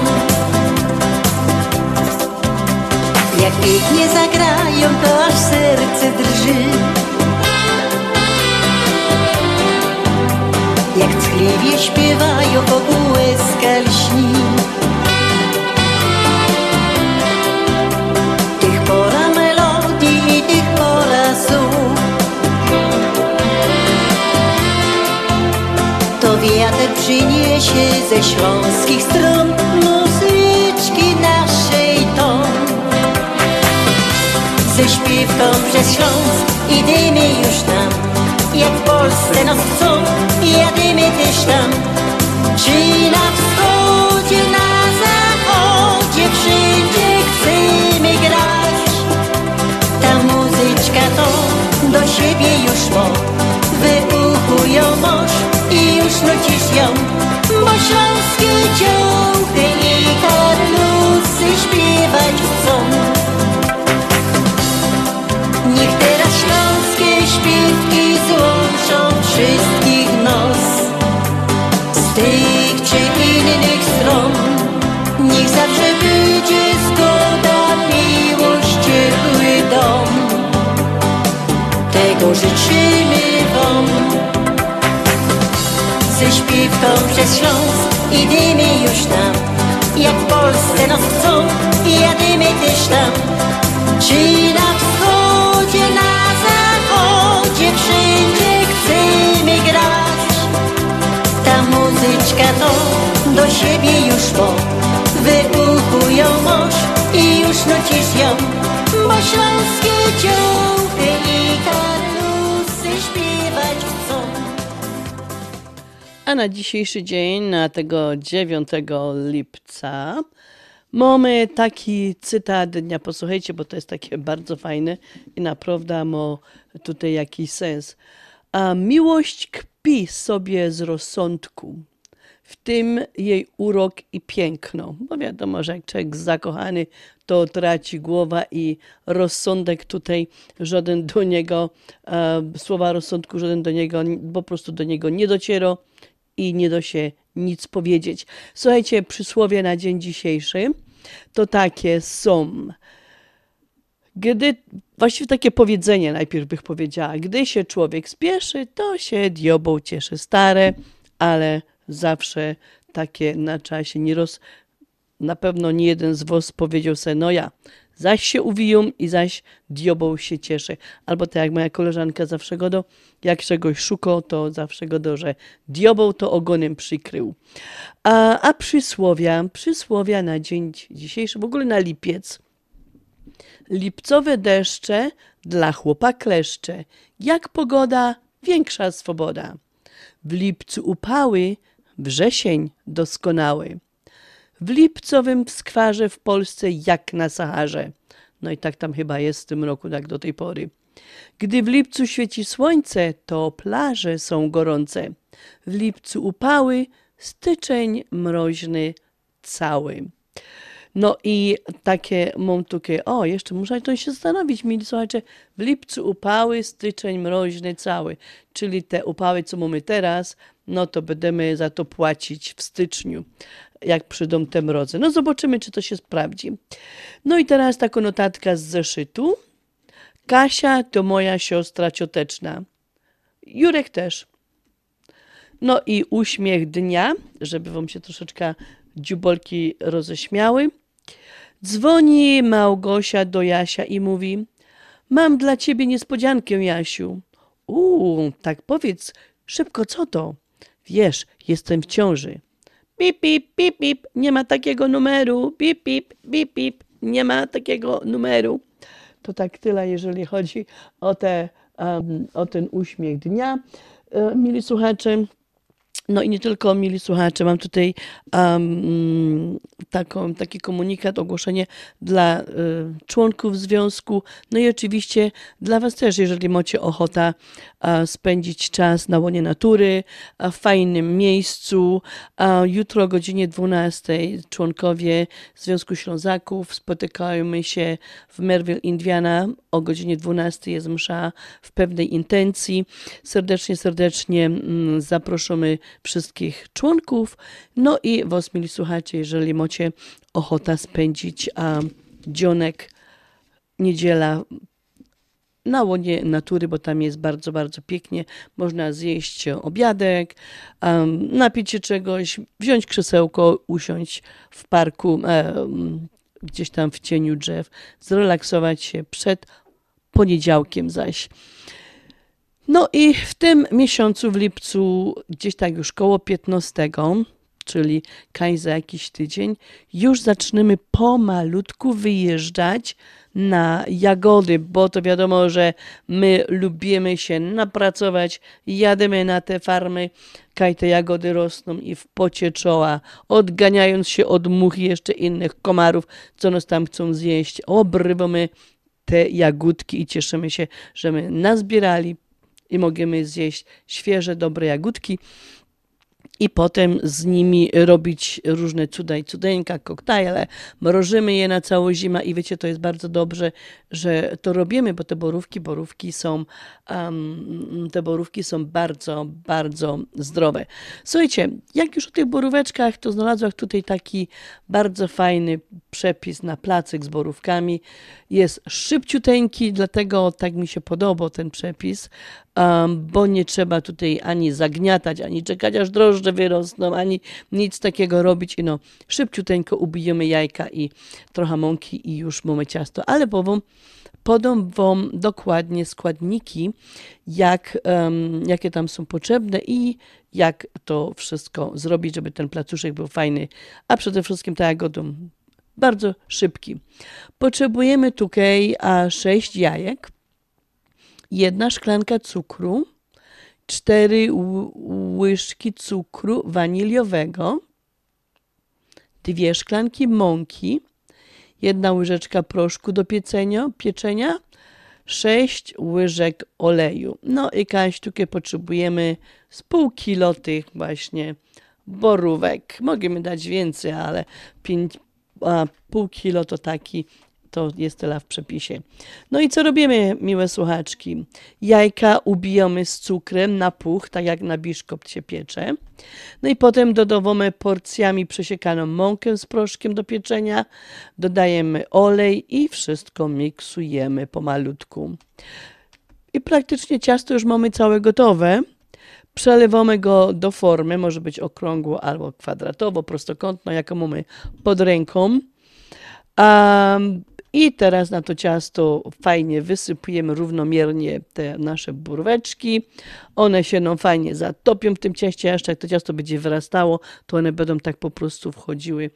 Jak pięknie zagrają, to serce drży. Jak ckliwie śpiewają, wokół łezka lśni Tych pola melodii i tych pola słów. To wiatr przyniesie ze śląskich stron ze śpiewką przez Śląsk idziemy już tam. Jak w Polsce nas chcą, jadymy też tam Czy na wschodzie, na zachodzie Wszędzie chcemy grać. Ta muzyczka to do siebie już mo. Wyuchują moż i już nucisz ją Bo śląskie ciąchy Tego życzymy wam Ze śpiewką przez Śląsk idziemy już tam. Jak Polsce nas chcą, jadymy też tam. Czy na wschodzie, na zachodzie Wszędzie chcemy grać. Ta muzyczka to do siebie już mo Wyuchują moż i już nucisz ją Bo śląskie ciąchy i karlusy A na dzisiejszy dzień, na tego 9 lipca, mamy taki cytat dnia. Posłuchajcie, bo to jest takie bardzo fajne i naprawdę ma tutaj jakiś sens. A miłość kpi sobie z rozsądku, w tym jej urok i piękno. Bo wiadomo, że jak człowiek zakochany, to traci głowa i rozsądek tutaj żaden do niego, e, słowa rozsądku żaden do niego, po prostu do niego nie dociera i nie da się nic powiedzieć. Słuchajcie, przysłowie na dzień dzisiejszy to takie są. Gdy, właściwie takie powiedzenie najpierw bych powiedziała, gdy się człowiek spieszy, to się diobą cieszy stare, ale zawsze takie na czasie nie roz... Na pewno nie jeden z was powiedział se, no ja, zaś się uwiją i zaś diobą się cieszy. Albo tak jak moja koleżanka zawsze go do, jak czegoś szuka, to zawsze go do, że diobą to ogonem przykrył. A, a przysłowia, przysłowia na dzień dzisiejszy, w ogóle na lipiec. Lipcowe deszcze dla chłopa kleszcze. Jak pogoda, większa swoboda. W lipcu upały, wrzesień doskonały. W lipcowym skwarze w Polsce jak na Saharze. No i tak tam chyba jest w tym roku, tak do tej pory. Gdy w lipcu świeci słońce, to plaże są gorące. W lipcu upały, styczeń mroźny cały. No i takie mam takie, o jeszcze muszę to się zastanowić, mili słuchajcie, w lipcu upały, styczeń mroźny cały, czyli te upały, co mamy teraz, no to będziemy za to płacić w styczniu, jak przyjdą te mrozy. No zobaczymy, czy to się sprawdzi. No i teraz taka notatka z zeszytu. Kasia to moja siostra cioteczna. Jurek też. No i uśmiech dnia, żeby wam się troszeczkę dziubolki roześmiały. Dzwoni Małgosia do Jasia i mówi: Mam dla ciebie niespodziankę, Jasiu. Uuu, tak powiedz, szybko co to? Wiesz, jestem w ciąży. Pip, pip, pip, pip, nie ma takiego numeru. Pip, pip, pip, pip, nie ma takiego numeru. To tak tyle, jeżeli chodzi o, te, um, o ten uśmiech dnia. E, Mili słuchacze, No i nie tylko, mili słuchacze, mam tutaj um, taką, taki komunikat, ogłoszenie dla y, członków związku, no i oczywiście dla Was też, jeżeli macie ochota a, spędzić czas na łonie natury, a, w fajnym miejscu. A, jutro o godzinie 12 członkowie Związku Ślązaków spotykajmy się w Merville, Indiana. O godzinie 12 jest msza w pewnej intencji. Serdecznie, serdecznie mm, zapraszamy wszystkich członków. No i Was, mili słuchacze, jeżeli macie ochota spędzić a, dzionek, niedziela na łonie natury, bo tam jest bardzo, bardzo pięknie. Można zjeść obiadek, um, napić się czegoś, wziąć krzesełko, usiąść w parku, um, gdzieś tam w cieniu drzew, zrelaksować się przed poniedziałkiem zaś. No i w tym miesiącu, w lipcu, gdzieś tak już koło 15, czyli kań za jakiś tydzień, już zaczniemy pomalutku wyjeżdżać na jagody, bo to wiadomo, że my lubimy się napracować, jademy na te farmy, kaj te jagody rosną i w pocie czoła, odganiając się od much i jeszcze innych komarów, co nas tam chcą zjeść, obrywamy te jagódki i cieszymy się, że my nazbierali i możemy zjeść świeże, dobre jagódki i potem z nimi robić różne cuda i cudeńka, koktajle, mrożymy je na całą zimę i wiecie, to jest bardzo dobrze, że to robimy, bo te borówki, borówki są, um, te borówki są bardzo, bardzo zdrowe. Słuchajcie, jak już o tych boróweczkach, to znalazłam tutaj taki bardzo fajny przepis na placyk z borówkami. Jest szybciuteńki, dlatego tak mi się podobał ten przepis, bo nie trzeba tutaj ani zagniatać, ani czekać aż drożdże wyrosną, ani nic takiego robić. I no, szybciuteńko ubijemy jajka i trochę mąki i już mamy ciasto. Ale powiem, podam Wam dokładnie składniki, jak, um, jakie tam są potrzebne i jak to wszystko zrobić, żeby ten placuszek był fajny, a przede wszystkim tak jak bardzo szybki. Potrzebujemy tutaj a 6 jajek, jedna szklanka cukru, cztery łyżki cukru waniliowego, dwie szklanki mąki, jedna łyżeczka proszku do pieczenia, pieczenia, sześć łyżek oleju. No i kańsztukie potrzebujemy z pół kilo tych właśnie borówek. Możemy dać więcej, ale a, pół kilo to taki to jest tyle w przepisie. No i co robimy, miłe słuchaczki? Jajka ubijamy z cukrem na puch, tak jak na biszkopt się piecze. No i potem dodawamy porcjami przesiekaną mąkę z proszkiem do pieczenia, dodajemy olej i wszystko miksujemy pomalutku. I praktycznie ciasto już mamy całe gotowe. Przelewamy go do formy, może być okrągło albo kwadratowo, prostokątno, jaką mamy pod ręką. Um, i teraz na to ciasto fajnie wysypujemy równomiernie te nasze burweczki. One się no fajnie zatopią w tym cieście, jeszcze jak to ciasto będzie wyrastało, to one będą tak po prostu wchodziły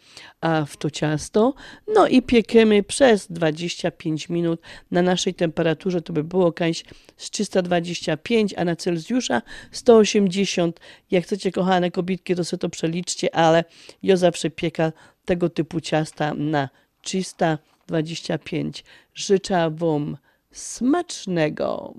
w to ciasto. No i piekiemy przez 25 minut na naszej temperaturze, to by było jakaś z 325, a na Celsjusza 180. Jak chcecie, kochane kobitki, to sobie to przeliczcie, ale ja zawsze pieka tego typu ciasta na 300 25. Życzę Wam smacznego.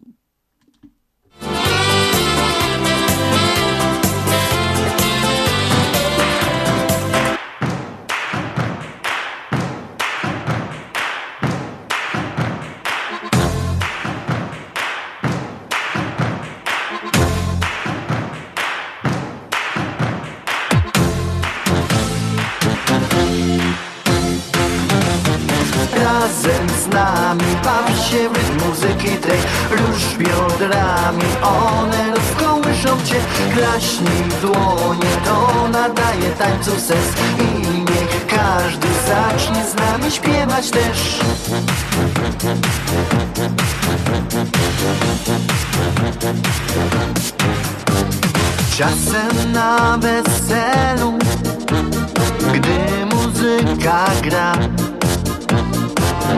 Z nami. Baw się w muzyki tej Róż biodrami. One rozkołyszą cię. Klaśnij w dłonie. To nadaje tańcu sens. I niech każdy zacznie z nami śpiewać też. Czasem na weselu Gdy muzyka gra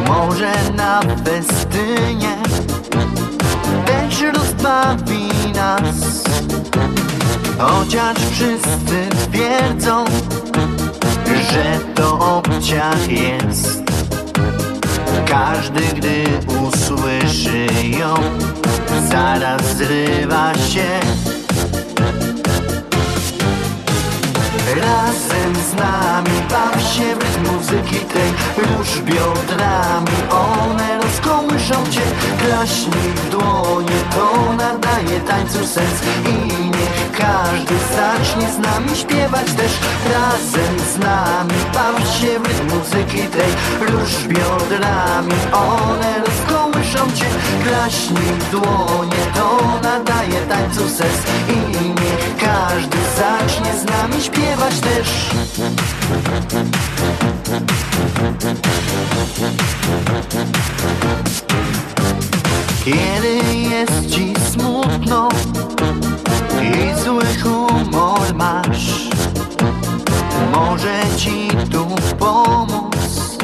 może na festynie też rozbawi nas? Chociaż wszyscy twierdzą, że to obciach jest. Każdy, gdy usłyszy ją, zaraz zrywa się Razem z nami baw się w rytm muzyki tej. Rusz biodrami, one rozkołyszą cię. Klaśnij w dłonie, to nadaje tańcu sens. I niech każdy zacznie z nami śpiewać też. Razem z nami baw się w rytm muzyki tej. Rusz biodrami, one rozkołyszą cię. Klaśnij w dłonie, to nadaje tańcu sens. I każdy zacznie z nami śpiewać też. Kiedy jest ci smutno i zły humor masz Może ci tu pomóc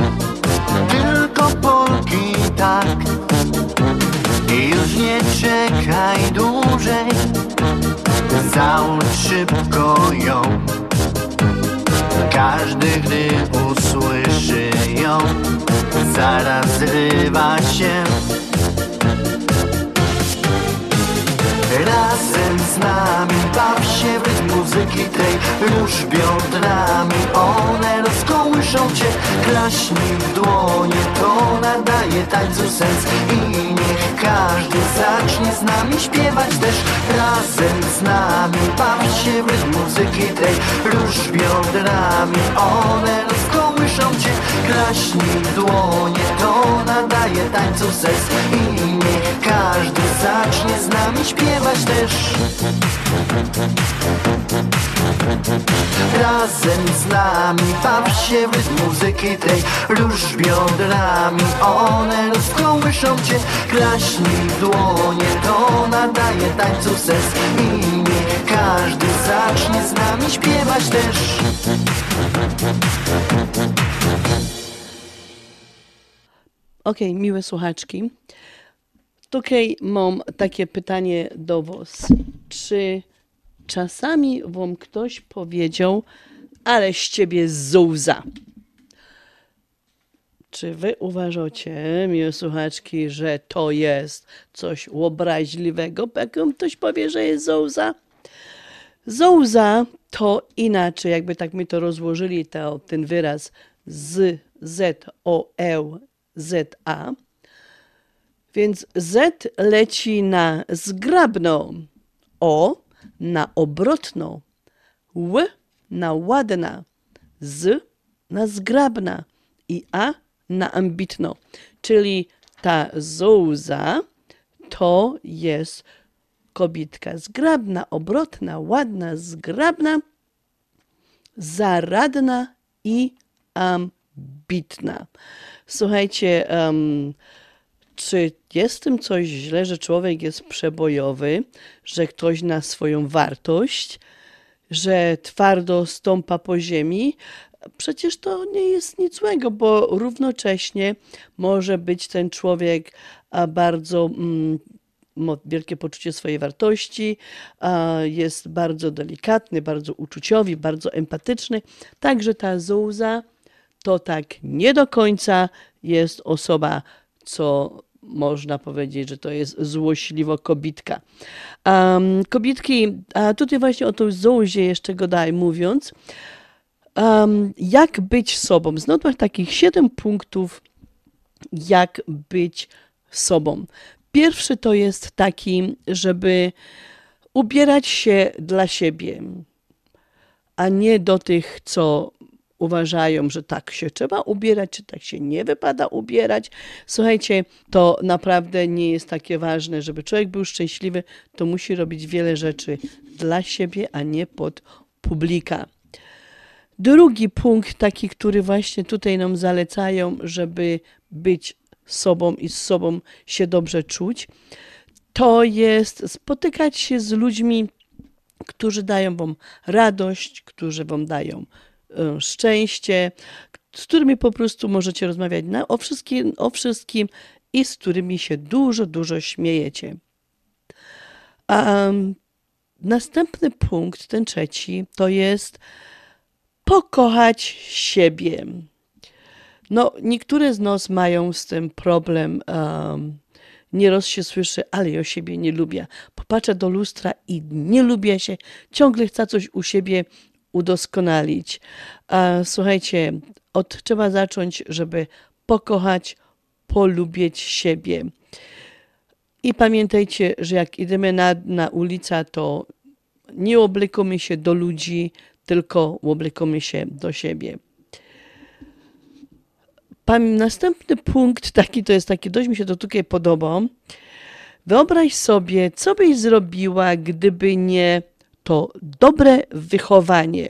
tylko Polki tak? Już nie czekaj dłużej Załóż szybko ją. Każdy, gdy usłyszy ją Zaraz zrywa się Razem z nami baw się w rytm muzyki tej. Rusz biodrami, one rozkołyszą cię. Klaśnij w dłonie, to nadaje tańcu sens. I niech każdy zacznie z nami śpiewać też. Razem z nami baw się w rytm muzyki tej. Rusz biodrami, one rozkołyszą cię Klaśnij w dłonie, to nadaje tańcu sens. I niech każdy zacznie z nami śpiewać też. Razem z nami baw się w rytm muzyki tej. Rusz biodrami, one rozkołyszą cię. Klaśnij w dłonie, to nadaje tańcu sens. I niech każdy zacznie z nami śpiewać też Okej, miłe słuchaczki. Tutaj mam takie pytanie do Was. Czy czasami Wam ktoś powiedział, ale z Ciebie zuza? Czy Wy uważacie, miłe słuchaczki, że to jest coś obraźliwego, jak ktoś powie, że jest zuza? Zuza to inaczej, jakby tak mi to rozłożyli, to, ten wyraz z, z, o, e, z, a. Więc Z leci na zgrabną, O na obrotną, Ł na ładna, Z na zgrabna i A na ambitną. Czyli ta Zouza to jest kobitka zgrabna, obrotna, ładna, zgrabna, zaradna i ambitna. Słuchajcie, um, czy jest tym coś źle, że człowiek jest przebojowy, że ktoś na swoją wartość, że twardo stąpa po ziemi? Przecież to nie jest nic złego, bo równocześnie może być ten człowiek bardzo mm, ma wielkie poczucie swojej wartości, jest bardzo delikatny, bardzo uczuciowy, bardzo empatyczny. Także ta Zouza to tak nie do końca jest osoba, co można powiedzieć, że to jest złośliwo kobitka. Um, kobitki, a tutaj właśnie o tą Zouzie jeszcze godaj mówiąc, um, jak być sobą. Znowu takich siedem punktów, jak być sobą. Pierwszy to jest taki, żeby ubierać się dla siebie, a nie do tych, co uważają, że tak się trzeba ubierać, czy tak się nie wypada ubierać. Słuchajcie, to naprawdę nie jest takie ważne, żeby człowiek był szczęśliwy, to musi robić wiele rzeczy dla siebie, a nie pod publika. Drugi punkt, taki, który właśnie tutaj nam zalecają, żeby być sobą i z sobą się dobrze czuć, to jest spotykać się z ludźmi, którzy dają Wam radość, którzy Wam dają szczęście, z którymi po prostu możecie rozmawiać na, o, wszystkim, o wszystkim i z którymi się dużo, dużo śmiejecie. Następny punkt, ten trzeci, to jest pokochać siebie. No, niektóre z nas mają z tym problem. Um, nieraz się słyszy, ale ja siebie nie lubię. Popatrzę do lustra i nie lubię się. Ciągle chcę coś u siebie udoskonalić. Słuchajcie, od trzeba zacząć, żeby pokochać, polubić siebie. I pamiętajcie, że jak idziemy na, na ulicę, to nie oblekamy się do ludzi, tylko oblekamy się do siebie. Pam- Następny punkt, taki to jest taki, dość mi się to tutaj podoba. Wyobraź sobie, co byś zrobiła, gdyby nie to dobre wychowanie.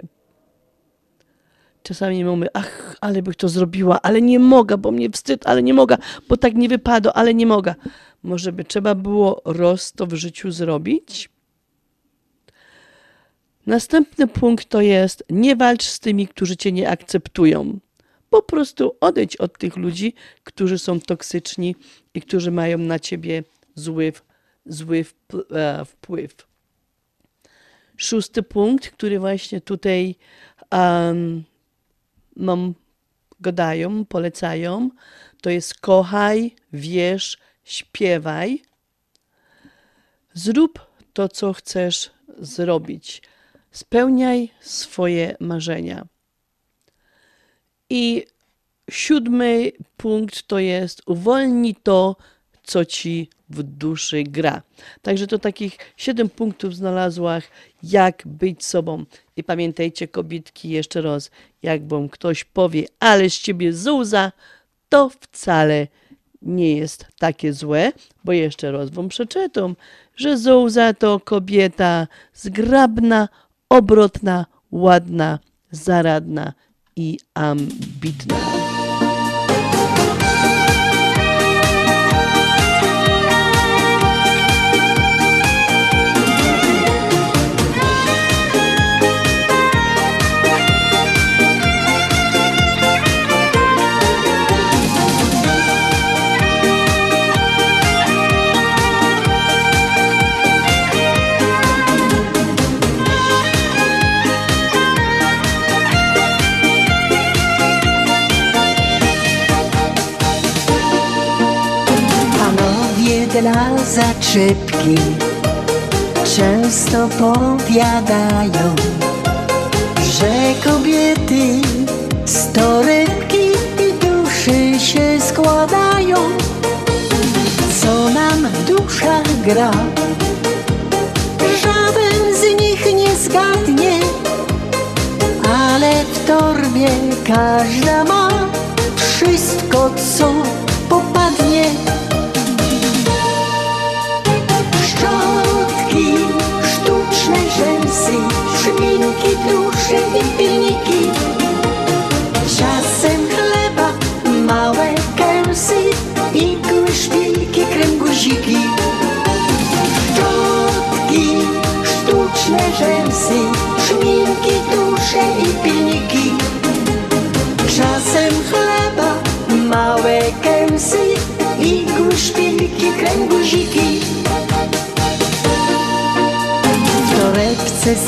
Czasami mówimy, ach, ale bych to zrobiła, ale nie mogę, bo mnie wstyd, ale nie mogę, bo tak nie wypada, ale nie mogę. Może by trzeba było roz to w życiu zrobić? Następny punkt to jest nie walcz z tymi, którzy cię nie akceptują. Po prostu odejdź od tych ludzi, którzy są toksyczni i którzy mają na ciebie zły, zły e, wpływ. Szósty punkt, który właśnie tutaj um, nam gadają, polecają, to jest kochaj, wierz, śpiewaj. Zrób to, co chcesz zrobić. Spełniaj swoje marzenia. I siódmy punkt to jest uwolnij to, co ci w duszy gra. Także to takich siedem punktów znalazłam, jak być sobą. I pamiętajcie, kobietki, jeszcze raz, jak wam ktoś powie, ale z ciebie zuza, to wcale nie jest takie złe, bo jeszcze raz wam przeczytam, że Zouza to kobieta zgrabna, obrotna, ładna, zaradna i ambitna. Dla zaczepki często powiadają, że kobiety z torebki i duszy się składają. Co nam w duszach gra, żaden z nich nie zgadnie, ale w torbie każda ma wszystko, co popadnie.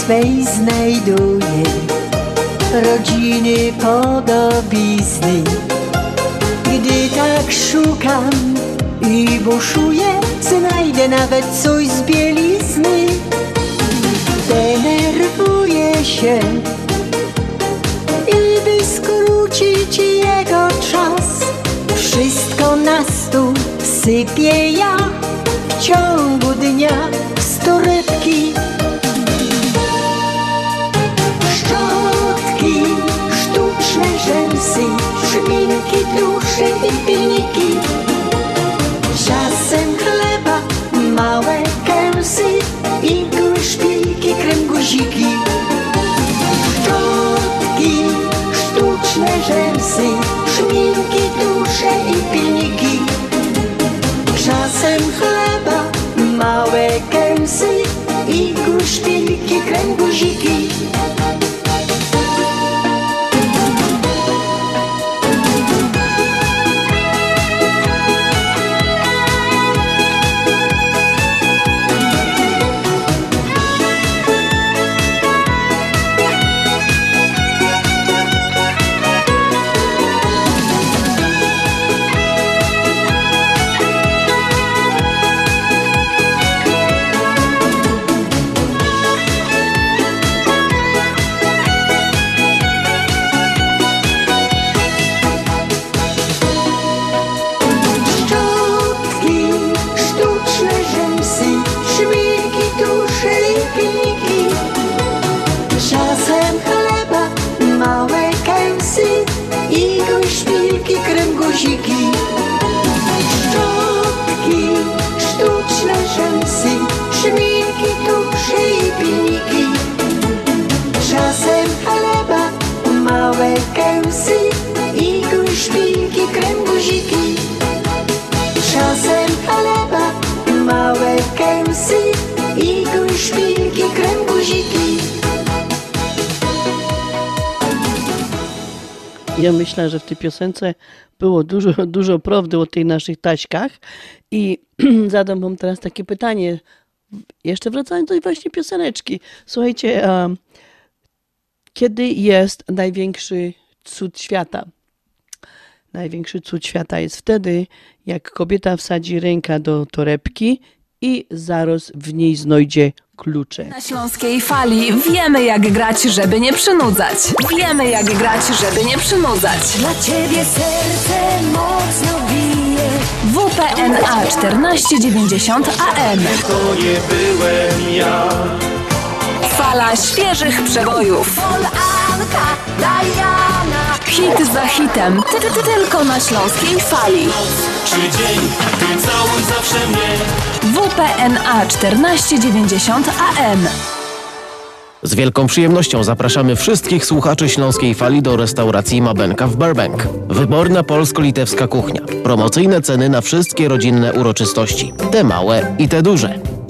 Swej znajduję rodziny podobizny. Gdy tak szukam i buszuję, znajdę nawet coś z bielizny. Denerwuję się i by skrócić jego czas, wszystko na stół sypię ja w ciągu dnia i pilniki. Czasem chleba, małe kęsy, igły, szpilki, krem, guziki. Szczotki, sztuczne rzęsy, szpinki, dusze i pilniki. Czasem chleba, małe kęsy, igły, szpilki, krem, guziki. Ja myślę, że w tej piosence było dużo, dużo prawdy o tych naszych taśkach i zadam wam teraz takie pytanie, jeszcze wracając do tej właśnie pioseneczki. Słuchajcie, um, kiedy jest największy cud świata? Największy cud świata jest wtedy, jak kobieta wsadzi rękę do torebki i zaraz w niej znajdzie klucze. Na Śląskiej Fali wiemy jak grać, żeby nie przynudzać. Wiemy jak grać, żeby nie przynudzać. Dla ciebie serce mocno bije. WPNA 1490 AM. To nie byłem ja. Fala świeżych przebojów. Anka, Diana. Hit za hitem. Ty, ty, ty, tylko na Śląskiej Fali. Czy dzień, ty całuj zawsze mnie. WPNA 1490 AM. Z wielką przyjemnością zapraszamy wszystkich słuchaczy Śląskiej Fali do restauracji Mabenka w Burbank. Wyborna polsko-litewska kuchnia. Promocyjne ceny na wszystkie rodzinne uroczystości. Te małe i te duże.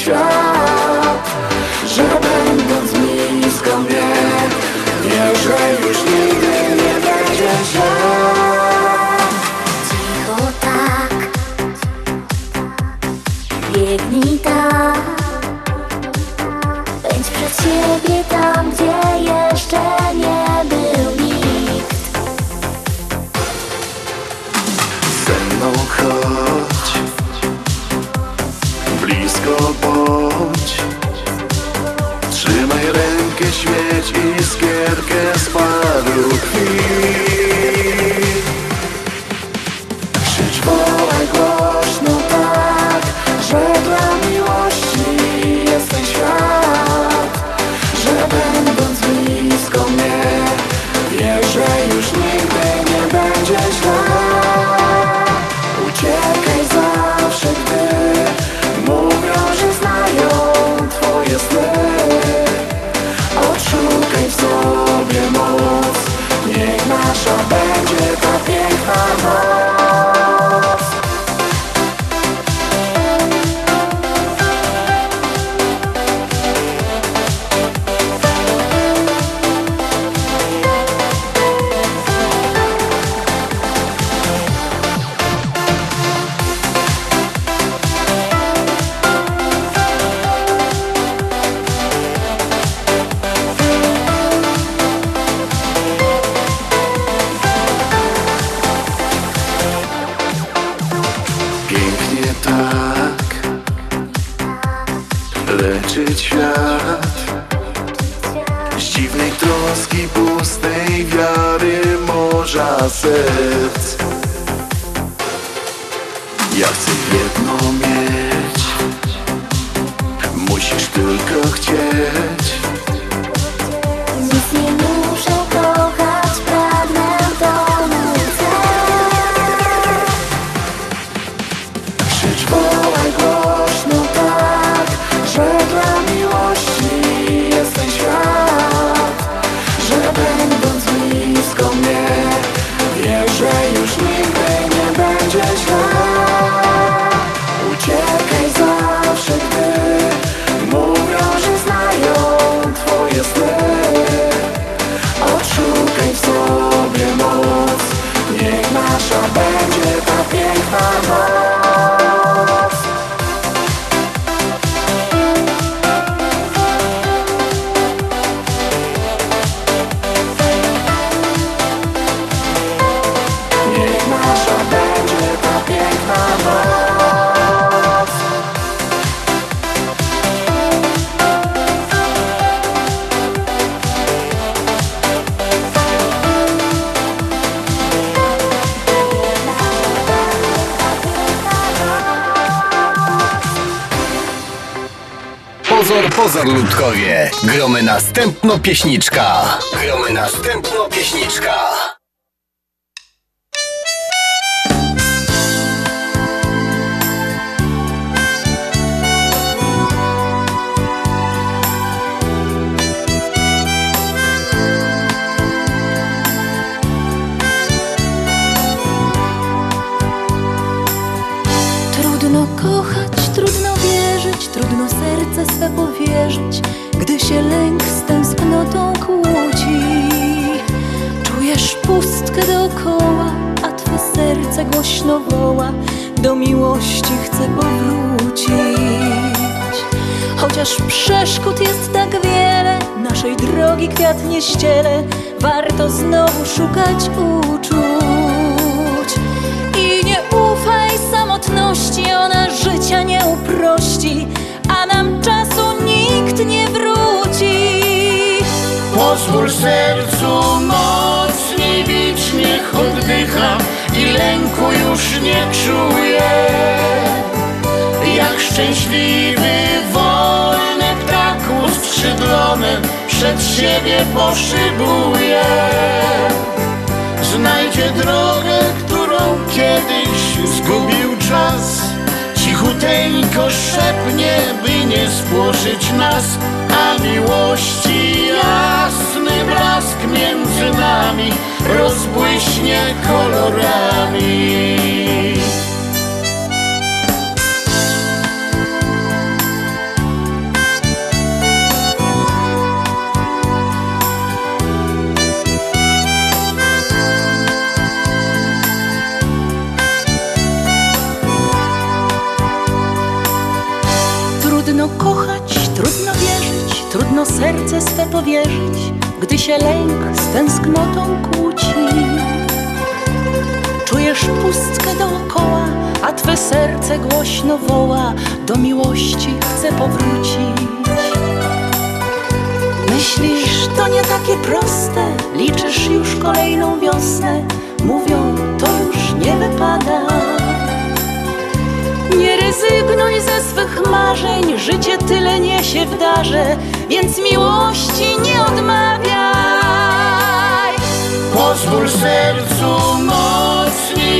Świat Że będąc blisko mnie, wiesz, że już nigdy nie będzie źle Cicho tak. Biegnij tak świeć iskierkę z paru krwi zniszczyć świat. Z dziwnej troski, pustej wiary, morza serc. Ja chcę jedno mieć. Musisz tylko chcieć. Nic nie Ludkowie, gromy następno pieśniczka. Gromy następno pieśniczka. woła, do miłości chce powrócić. Myślisz, to nie takie proste, liczysz już kolejną wiosnę, mówią, to już nie wypada. Nie rezygnuj ze swych marzeń, życie tyle niesie w darze, więc miłości nie odmawiaj. Pozwól sercu mojemu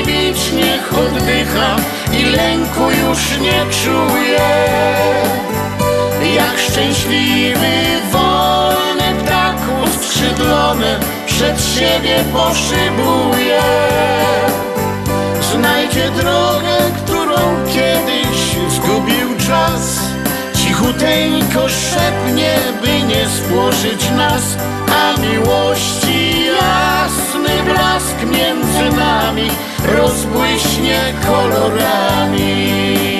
kibić niech oddycha i lęku już nie czuje. Jak szczęśliwy, wolny ptak uskrzydlony przed siebie poszybuje. Znajdzie drogę, którą kiedyś zgubił czas. Cichuteńko szepnie, by nie spłoszyć nas, a miłości jasny blask między nami rozbłyśnie kolorami.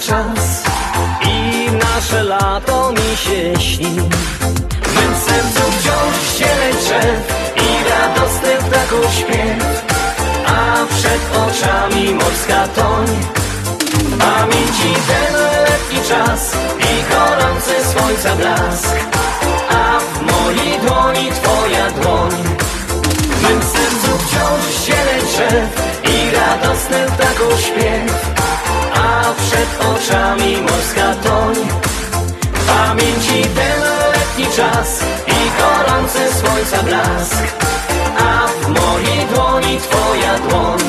Czas I nasze lato mi się śni. W mym sercu wciąż zieleń drzew I radosny ptaków śpiew A przed oczami morska toń. Pamięci ten letni czas I gorący słońca blask A w mojej dłoni twoja dłoń. W mym sercu wciąż zieleń drzew I radosny ptaków śpiew A przed oczami morska toń Pamięci ten letni czas I gorący słońca blask. A w mojej dłoni twoja dłoń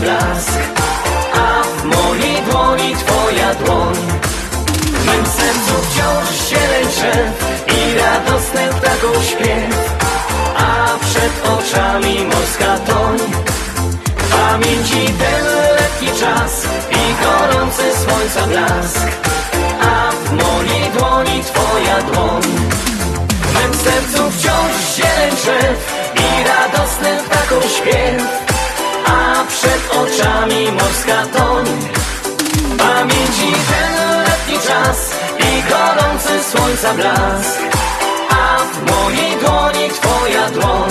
blask A w mojej dłoni twoja dłoń. W mym sercu wciąż zieleń drzew I radosny ptaków śpiew A przed oczami morska toń. Pamięci ten letni czas I gorący słońca blask A w mojej dłoni twoja dłoń. W sercu wciąż zieleń drzew I radosny ptaków śpiew przed oczami morska toń. Pamięci ten letni czas I gorący słońca blask. A w mojej dłoni twoja dłoń.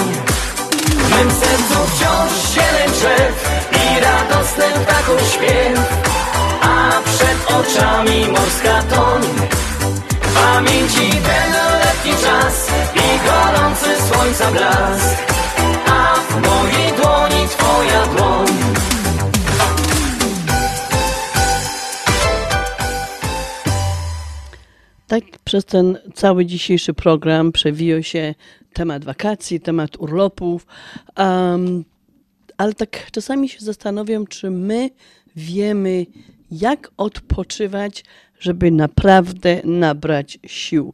W mym sercu wciąż zieleń drzew I radosny ptaków śpiew. A przed oczami morska toń. Pamięci ten letni czas i gorący słońca blask mojej dłoni twoja dłoń Tak przez ten cały dzisiejszy program przewijał się temat wakacji, temat urlopów, um, ale tak czasami się zastanawiam, czy my wiemy, jak odpoczywać, żeby naprawdę nabrać sił.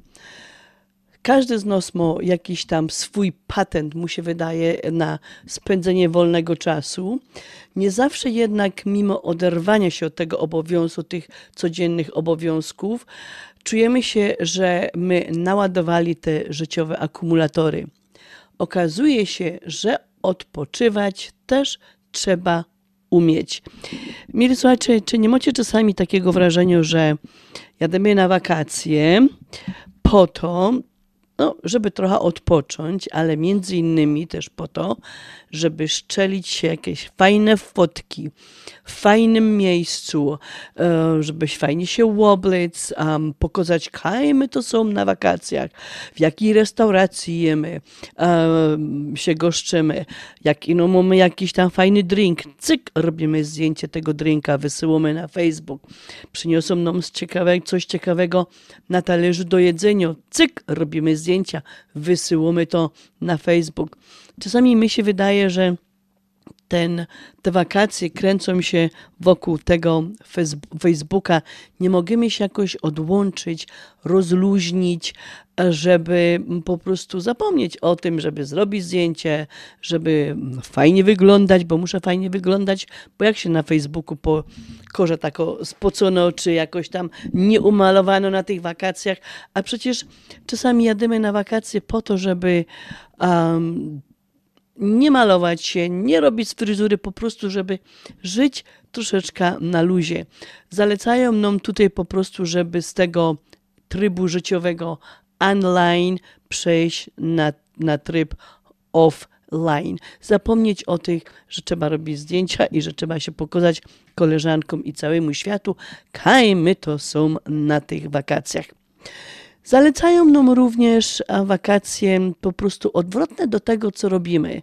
Każdy z nas ma jakiś tam swój patent, mu się wydaje, na spędzenie wolnego czasu. Nie zawsze jednak, mimo oderwania się od tego obowiązku, tych codziennych obowiązków, czujemy się, że my naładowali te życiowe akumulatory. Okazuje się, że odpoczywać też trzeba umieć. Mili słuchacze, czy nie macie czasami takiego wrażenia, że jademy na wakacje po to, no, żeby trochę odpocząć, ale między innymi też po to, żeby szczelić się jakieś fajne fotki w fajnym miejscu, e, żebyś fajnie się łoblić, um, pokazać, kaj my to są na wakacjach, w jakiej restauracji jemy, się goszczymy, jak no, mamy jakiś tam fajny drink, cyk, robimy zdjęcie tego drinka, wysyłamy na Facebook, przyniosą nam coś ciekawego na talerzu do jedzenia, cyk, robimy zdjęcia, wysyłamy to na Facebook. Czasami mi się wydaje, że ten, te wakacje kręcą się wokół tego Facebooka. Nie możemy się jakoś odłączyć, rozluźnić, żeby po prostu zapomnieć o tym, żeby zrobić zdjęcie, żeby fajnie wyglądać, bo muszę fajnie wyglądać, bo jak się na Facebooku po korze tako spocono, czy jakoś tam nie umalowano na tych wakacjach, a przecież czasami jadymy na wakacje po to, żeby um, nie malować się, nie robić fryzury, po prostu, żeby żyć troszeczkę na luzie. Zalecają nam tutaj po prostu, żeby z tego trybu życiowego online przejść na, na tryb offline line. Zapomnieć o tych, że trzeba robić zdjęcia i że trzeba się pokazać koleżankom i całemu światu, kaj my to są na tych wakacjach. Zalecają nam również wakacje po prostu odwrotne do tego, co robimy.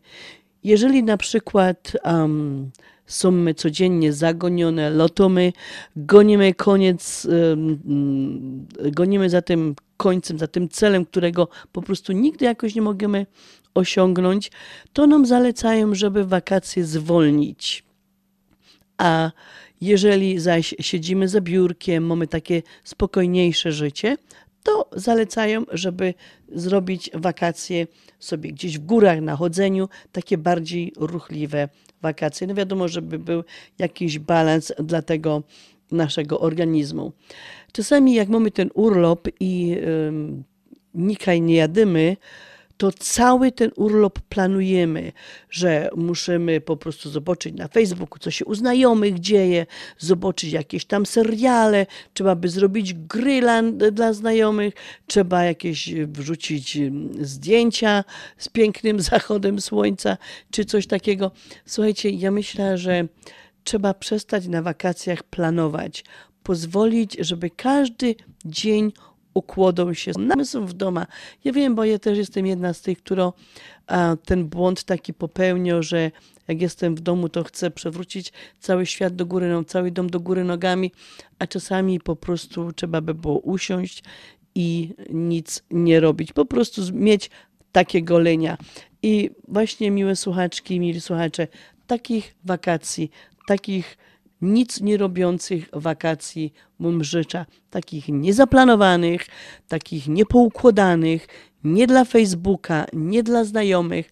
Jeżeli na przykład um, są my codziennie zagonione, lotomy, gonimy koniec, um, gonimy za tym końcem, za tym celem, którego po prostu nigdy jakoś nie możemy osiągnąć, to nam zalecają, żeby wakacje zwolnić. A jeżeli zaś siedzimy za biurkiem, mamy takie spokojniejsze życie, to zalecają, żeby zrobić wakacje sobie gdzieś w górach na chodzeniu, takie bardziej ruchliwe wakacje. No wiadomo, żeby był jakiś balans dla tego naszego organizmu. Czasami jak mamy ten urlop i um, nikaj nie jadymy, to cały ten urlop planujemy, że musimy po prostu zobaczyć na Facebooku, co się u znajomych dzieje, zobaczyć jakieś tam seriale, trzeba by zrobić gryla dla znajomych, trzeba jakieś wrzucić zdjęcia z pięknym zachodem słońca, czy coś takiego. Słuchajcie, ja myślę, że trzeba przestać na wakacjach planować, pozwolić, żeby każdy dzień układał się namysł w doma. Ja wiem, bo ja też jestem jedna z tych, która ten błąd taki popełniał, że jak jestem w domu, to chcę przewrócić cały świat do góry, no, cały dom do góry nogami, a czasami po prostu trzeba by było usiąść i nic nie robić. Po prostu mieć takie golenia. I właśnie miłe słuchaczki, mili słuchacze, takich wakacji, takich nic nie robiących wakacji Mumrzycza, takich niezaplanowanych, takich niepoukładanych, nie dla Facebooka, nie dla znajomych,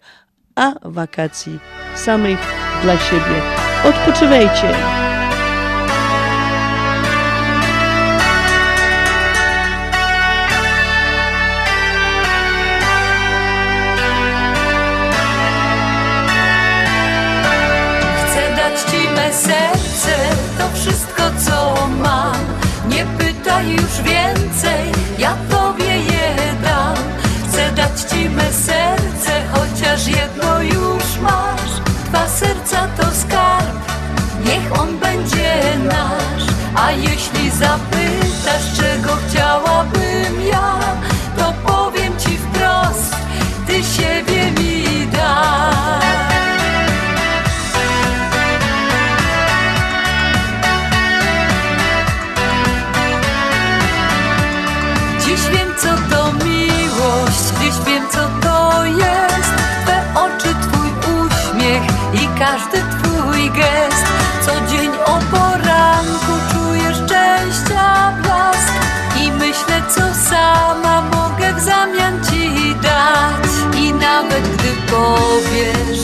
a wakacji samych dla siebie. Odpoczywajcie! Wszystko co mam. Nie pytaj już więcej, ja tobie je dam. Chcę dać ci me serce, chociaż jedno już masz. Dwa serca to skarb, niech on będzie nasz. A jeśli zapytasz,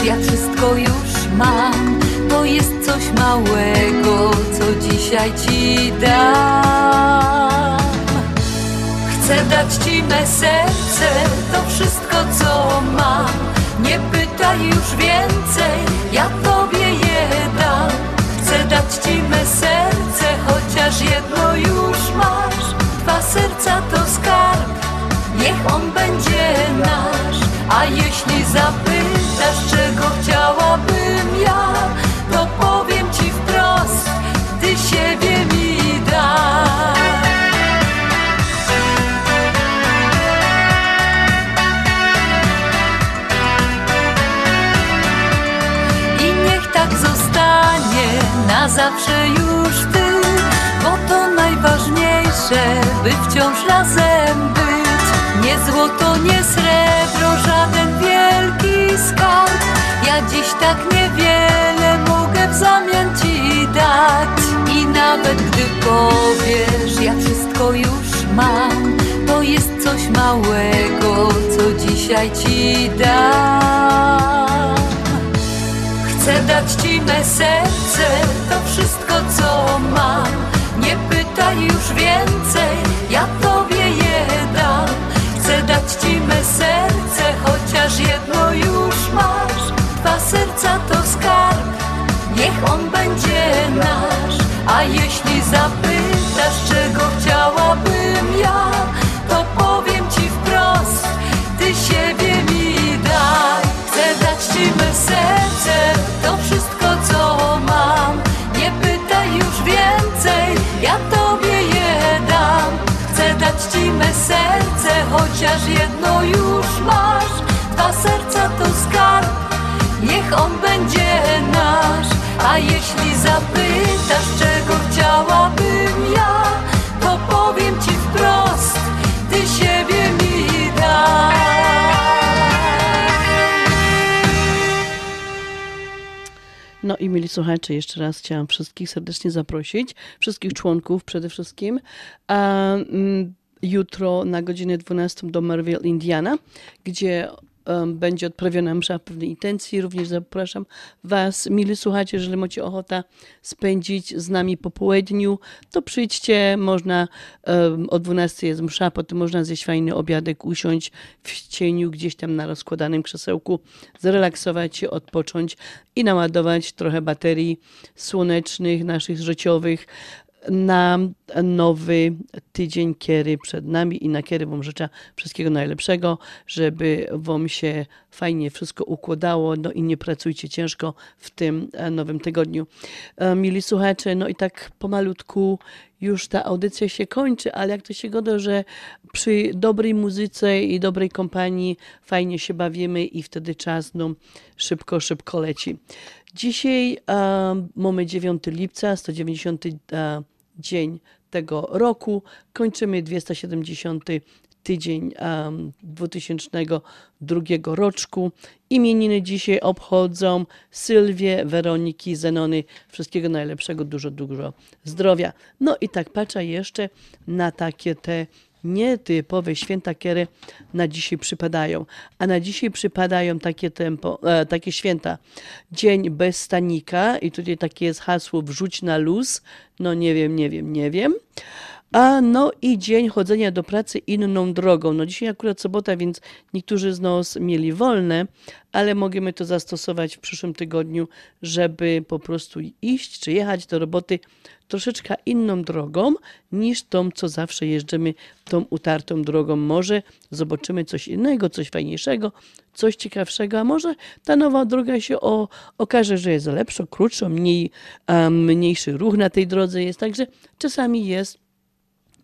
ja wszystko już mam To jest coś małego co dzisiaj ci dam Chcę dać ci me serce, to wszystko co mam. Nie pytaj już więcej, ja tobie je dam. Chcę dać ci me serce, chociaż jedno już masz. Dwa serca to skarb, niech on będzie nasz. A jeśli zapytasz, zawsze już ty, bo to najważniejsze, by wciąż razem być. Nie złoto, nie srebro, żaden wielki skarb. Ja dziś tak niewiele mogę w zamian ci dać. I nawet gdy powiesz, ja wszystko już mam, to jest coś małego, co dzisiaj ci dam. Chcę dać ci me serce, to wszystko co mam. Nie pytaj już więcej, ja tobie je dam. Chcę dać ci me serce, chociaż jedno już masz. Dwa serca to skarb, niech on będzie nasz. A jeśli zapytasz, chociaż jedno już masz. Dwa serca to skarb, niech on będzie nasz. A jeśli zapytasz, czego chciałabym ja, to powiem ci wprost, ty siebie mi daj. No i mieli słuchacze, jeszcze raz chciałam wszystkich serdecznie zaprosić, wszystkich członków przede wszystkim. Mm, jutro na godzinę 12 do Marville, Indiana, gdzie em, będzie odprawiona msza pewnej intencji. Również zapraszam Was, mili słuchacze, jeżeli macie ochotę spędzić z nami po południu, to przyjdźcie, można, em, o 12 jest msza, potem można zjeść fajny obiadek, usiąść w cieniu gdzieś tam na rozkładanym krzesełku, zrelaksować się, odpocząć i naładować trochę baterii słonecznych, naszych życiowych na nowy tydzień kiery przed nami i na kiery Wam życzę wszystkiego najlepszego, żeby Wam się fajnie wszystko układało, no i nie pracujcie ciężko w tym e, nowym tygodniu. E, Mili słuchacze, no i tak pomalutku już ta audycja się kończy, ale jak to się goda, że przy dobrej muzyce i dobrej kompanii fajnie się bawimy i wtedy czas no, szybko, szybko leci. Dzisiaj e, mamy 9 lipca, 190 e, dzień tego roku. Kończymy 270 tydzień em, 2002 roczku. Imieniny dzisiaj obchodzą Sylwię, Weroniki, Zenony. Wszystkiego najlepszego, dużo, dużo zdrowia. No i tak patrzę jeszcze na takie te nietypowe święta, które na dzisiaj przypadają. A na dzisiaj przypadają takie, tempo, e, takie święta. Dzień bez stanika i tutaj takie jest hasło wrzuć na luz. No nie wiem, nie wiem, nie wiem. A no i dzień chodzenia do pracy inną drogą. No dzisiaj akurat sobota, więc niektórzy z nas mieli wolne, ale możemy to zastosować w przyszłym tygodniu, żeby po prostu iść czy jechać do roboty troszeczkę inną drogą niż tą, co zawsze jeżdżamy tą utartą drogą. Może zobaczymy coś innego, coś fajniejszego, coś ciekawszego, a może ta nowa droga się o, okaże, że jest lepsza, krótsza, mniej, mniejszy ruch na tej drodze jest. Także czasami jest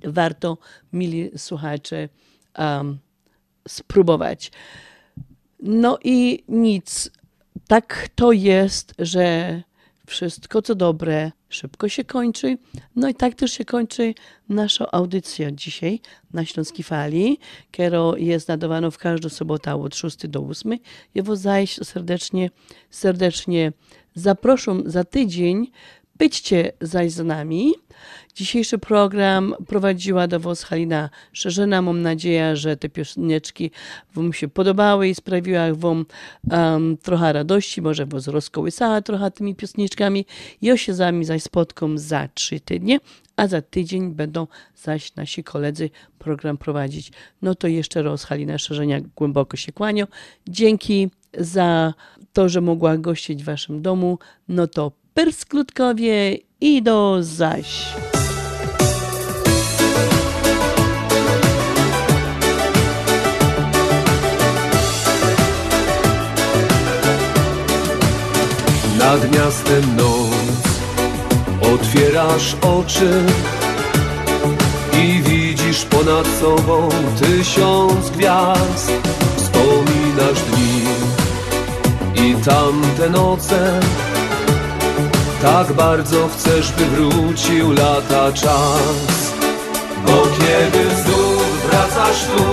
warto, mili słuchacze, um, spróbować. No i nic. Tak to jest, że wszystko co dobre szybko się kończy. No i tak też się kończy nasza audycja dzisiaj na Śląskiej Fali, która jest nadawana w każdą sobotę od 6 do 8. Ja was serdecznie, serdecznie zaproszę za tydzień. Byćcie zaś z nami. Dzisiejszy program prowadziła do Was Halina Szerzyna. Mam nadzieję, że te pioseneczki Wam się podobały i sprawiła Wam um, trochę radości, może Was rozkołysała trochę tymi pioseneczkami. Ja się z Wami zaś spotkam za trzy tygodnie, a za tydzień będą zaś nasi koledzy program prowadzić. No to jeszcze raz Halina Szerzenia głęboko się kłanią. Dzięki za to, że mogła gościć w Waszym domu. No to persklutkowie i do zaś. Nad miastem noc Otwierasz oczy I widzisz ponad sobą tysiąc gwiazd Wspominasz dni I tamte noce Tak bardzo chcesz, by wrócił lata czas. Bo kiedy znów wracasz tu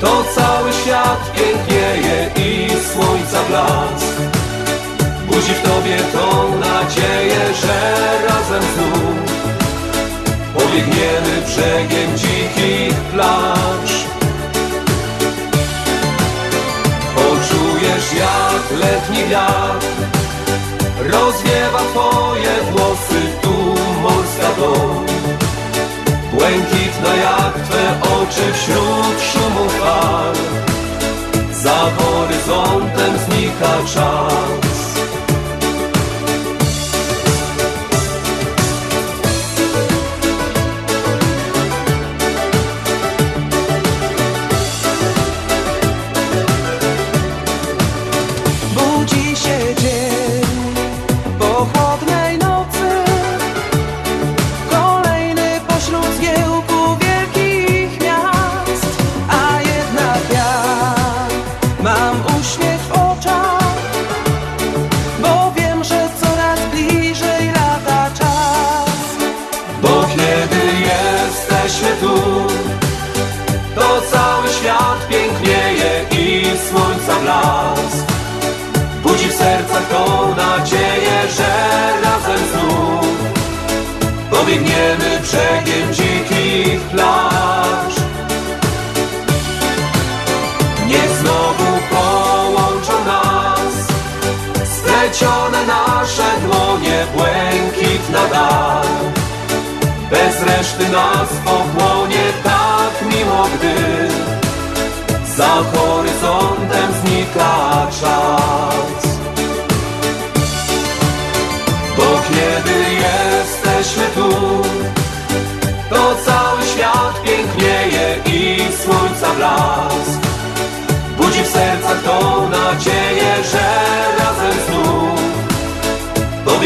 To cały świat pięknieje i słońca blask. Budzi w tobie tą nadzieję, że razem znów Pobiegniemy brzegiem dzikich plaż. Poczujesz jak letni wiatr Rozwiewa twoje włosy tu morska dom Błękitna jak twe oczy wśród szumu fal. Za horyzontem znika czas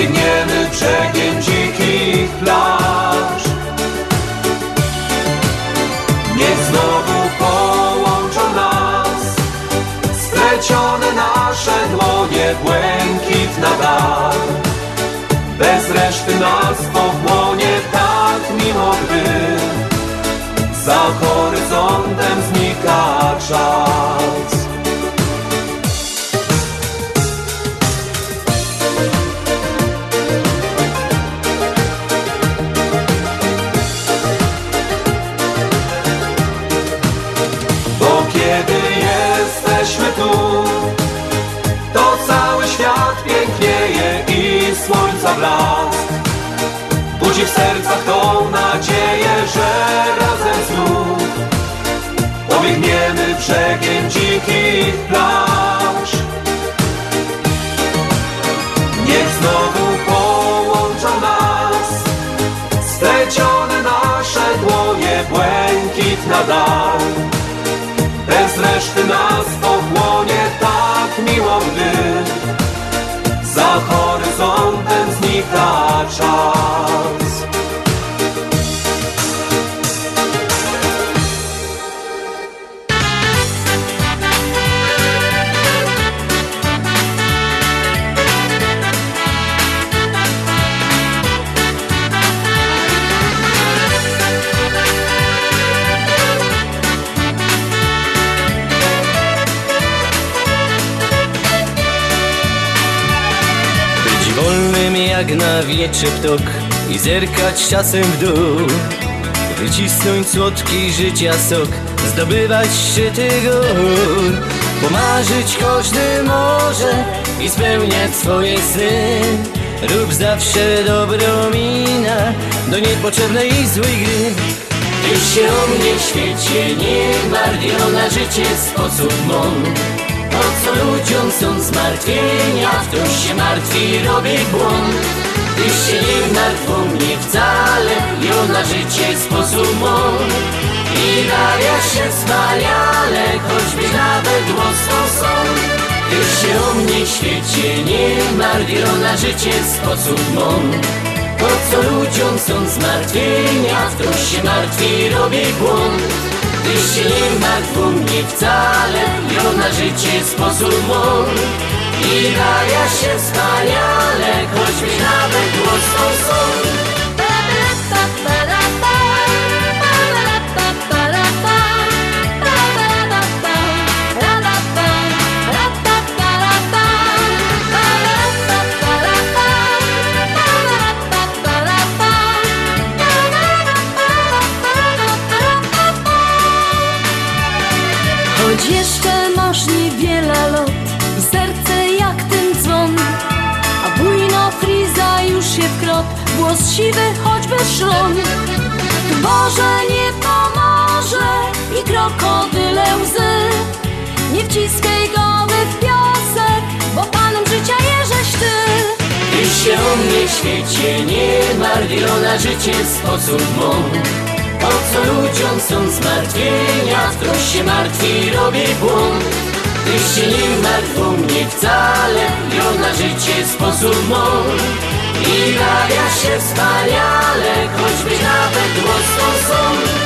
Pobiegniemy brzegiem dzikich plaż. Niech znowu połączą nas Splecione nasze dłonie, błękit nadal Budzi w sercach tą nadzieję, że razem znów Pobiegniemy brzegiem dzikich plaż. Niech znowu połączą nas Splecione nasze dłonie, błękit nadal. Bez reszty nas pochłonie tak miło, gdy Za horyzontem znika czas jak na wietrze ptok I zerkać czasem w dół. Wycisnąć słodki życia sok Zdobywać szczyty gór Pomarzyć każdy może I spełniać swoje sny. Rób zawsze dobrą minę Do niepotrzebnej i złej gry. Już się o mnie w świecie nie martwi Na życie sposób mądry po co ludziom są zmartwienia, ktoś się martwi, robi błąd Ty się nie martw mnie wcale, jo na życie sposób mąd I daje się wspaniale, choćby nawet łoską są. Ty się o mnie świecie nie martw, jo na życie sposób mąd Po co ludziom są zmartwienia, ktoś się martwi, robi błąd. Ty się nie martw mnie wcale, jo na życie sposób mój I daje się wspaniale, choćby nawet głosną są siwy choćby szron Tu Boże nie pomoże I krokodyle łzy. Nie wciskaj głowy w piasek Bo panem życia jeżeś ty. Ty się o mnie świecie nie martw, jo na życie sposób mój Po co ludziom są zmartwienia, ktoś się martwi, robi błąd. Ty się nie martw mnie wcale, jo na życie sposób mój i bawia się wspaniale, choćby nawet mocno są.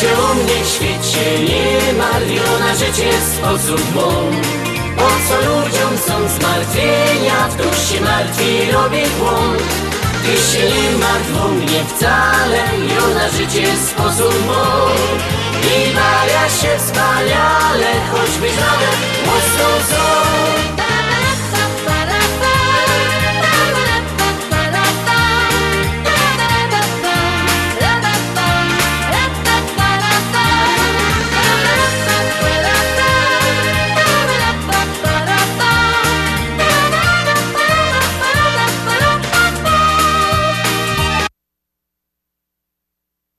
się świecie nie marnią na życie w sposób błąd Po co ludziom są zmartwienia, w duch się martwi, robię błąd. Ty się nie martw o mnie wcale, ją życie w sposób błąd I Maria się wspaniale, choćbyś nawet mocno złą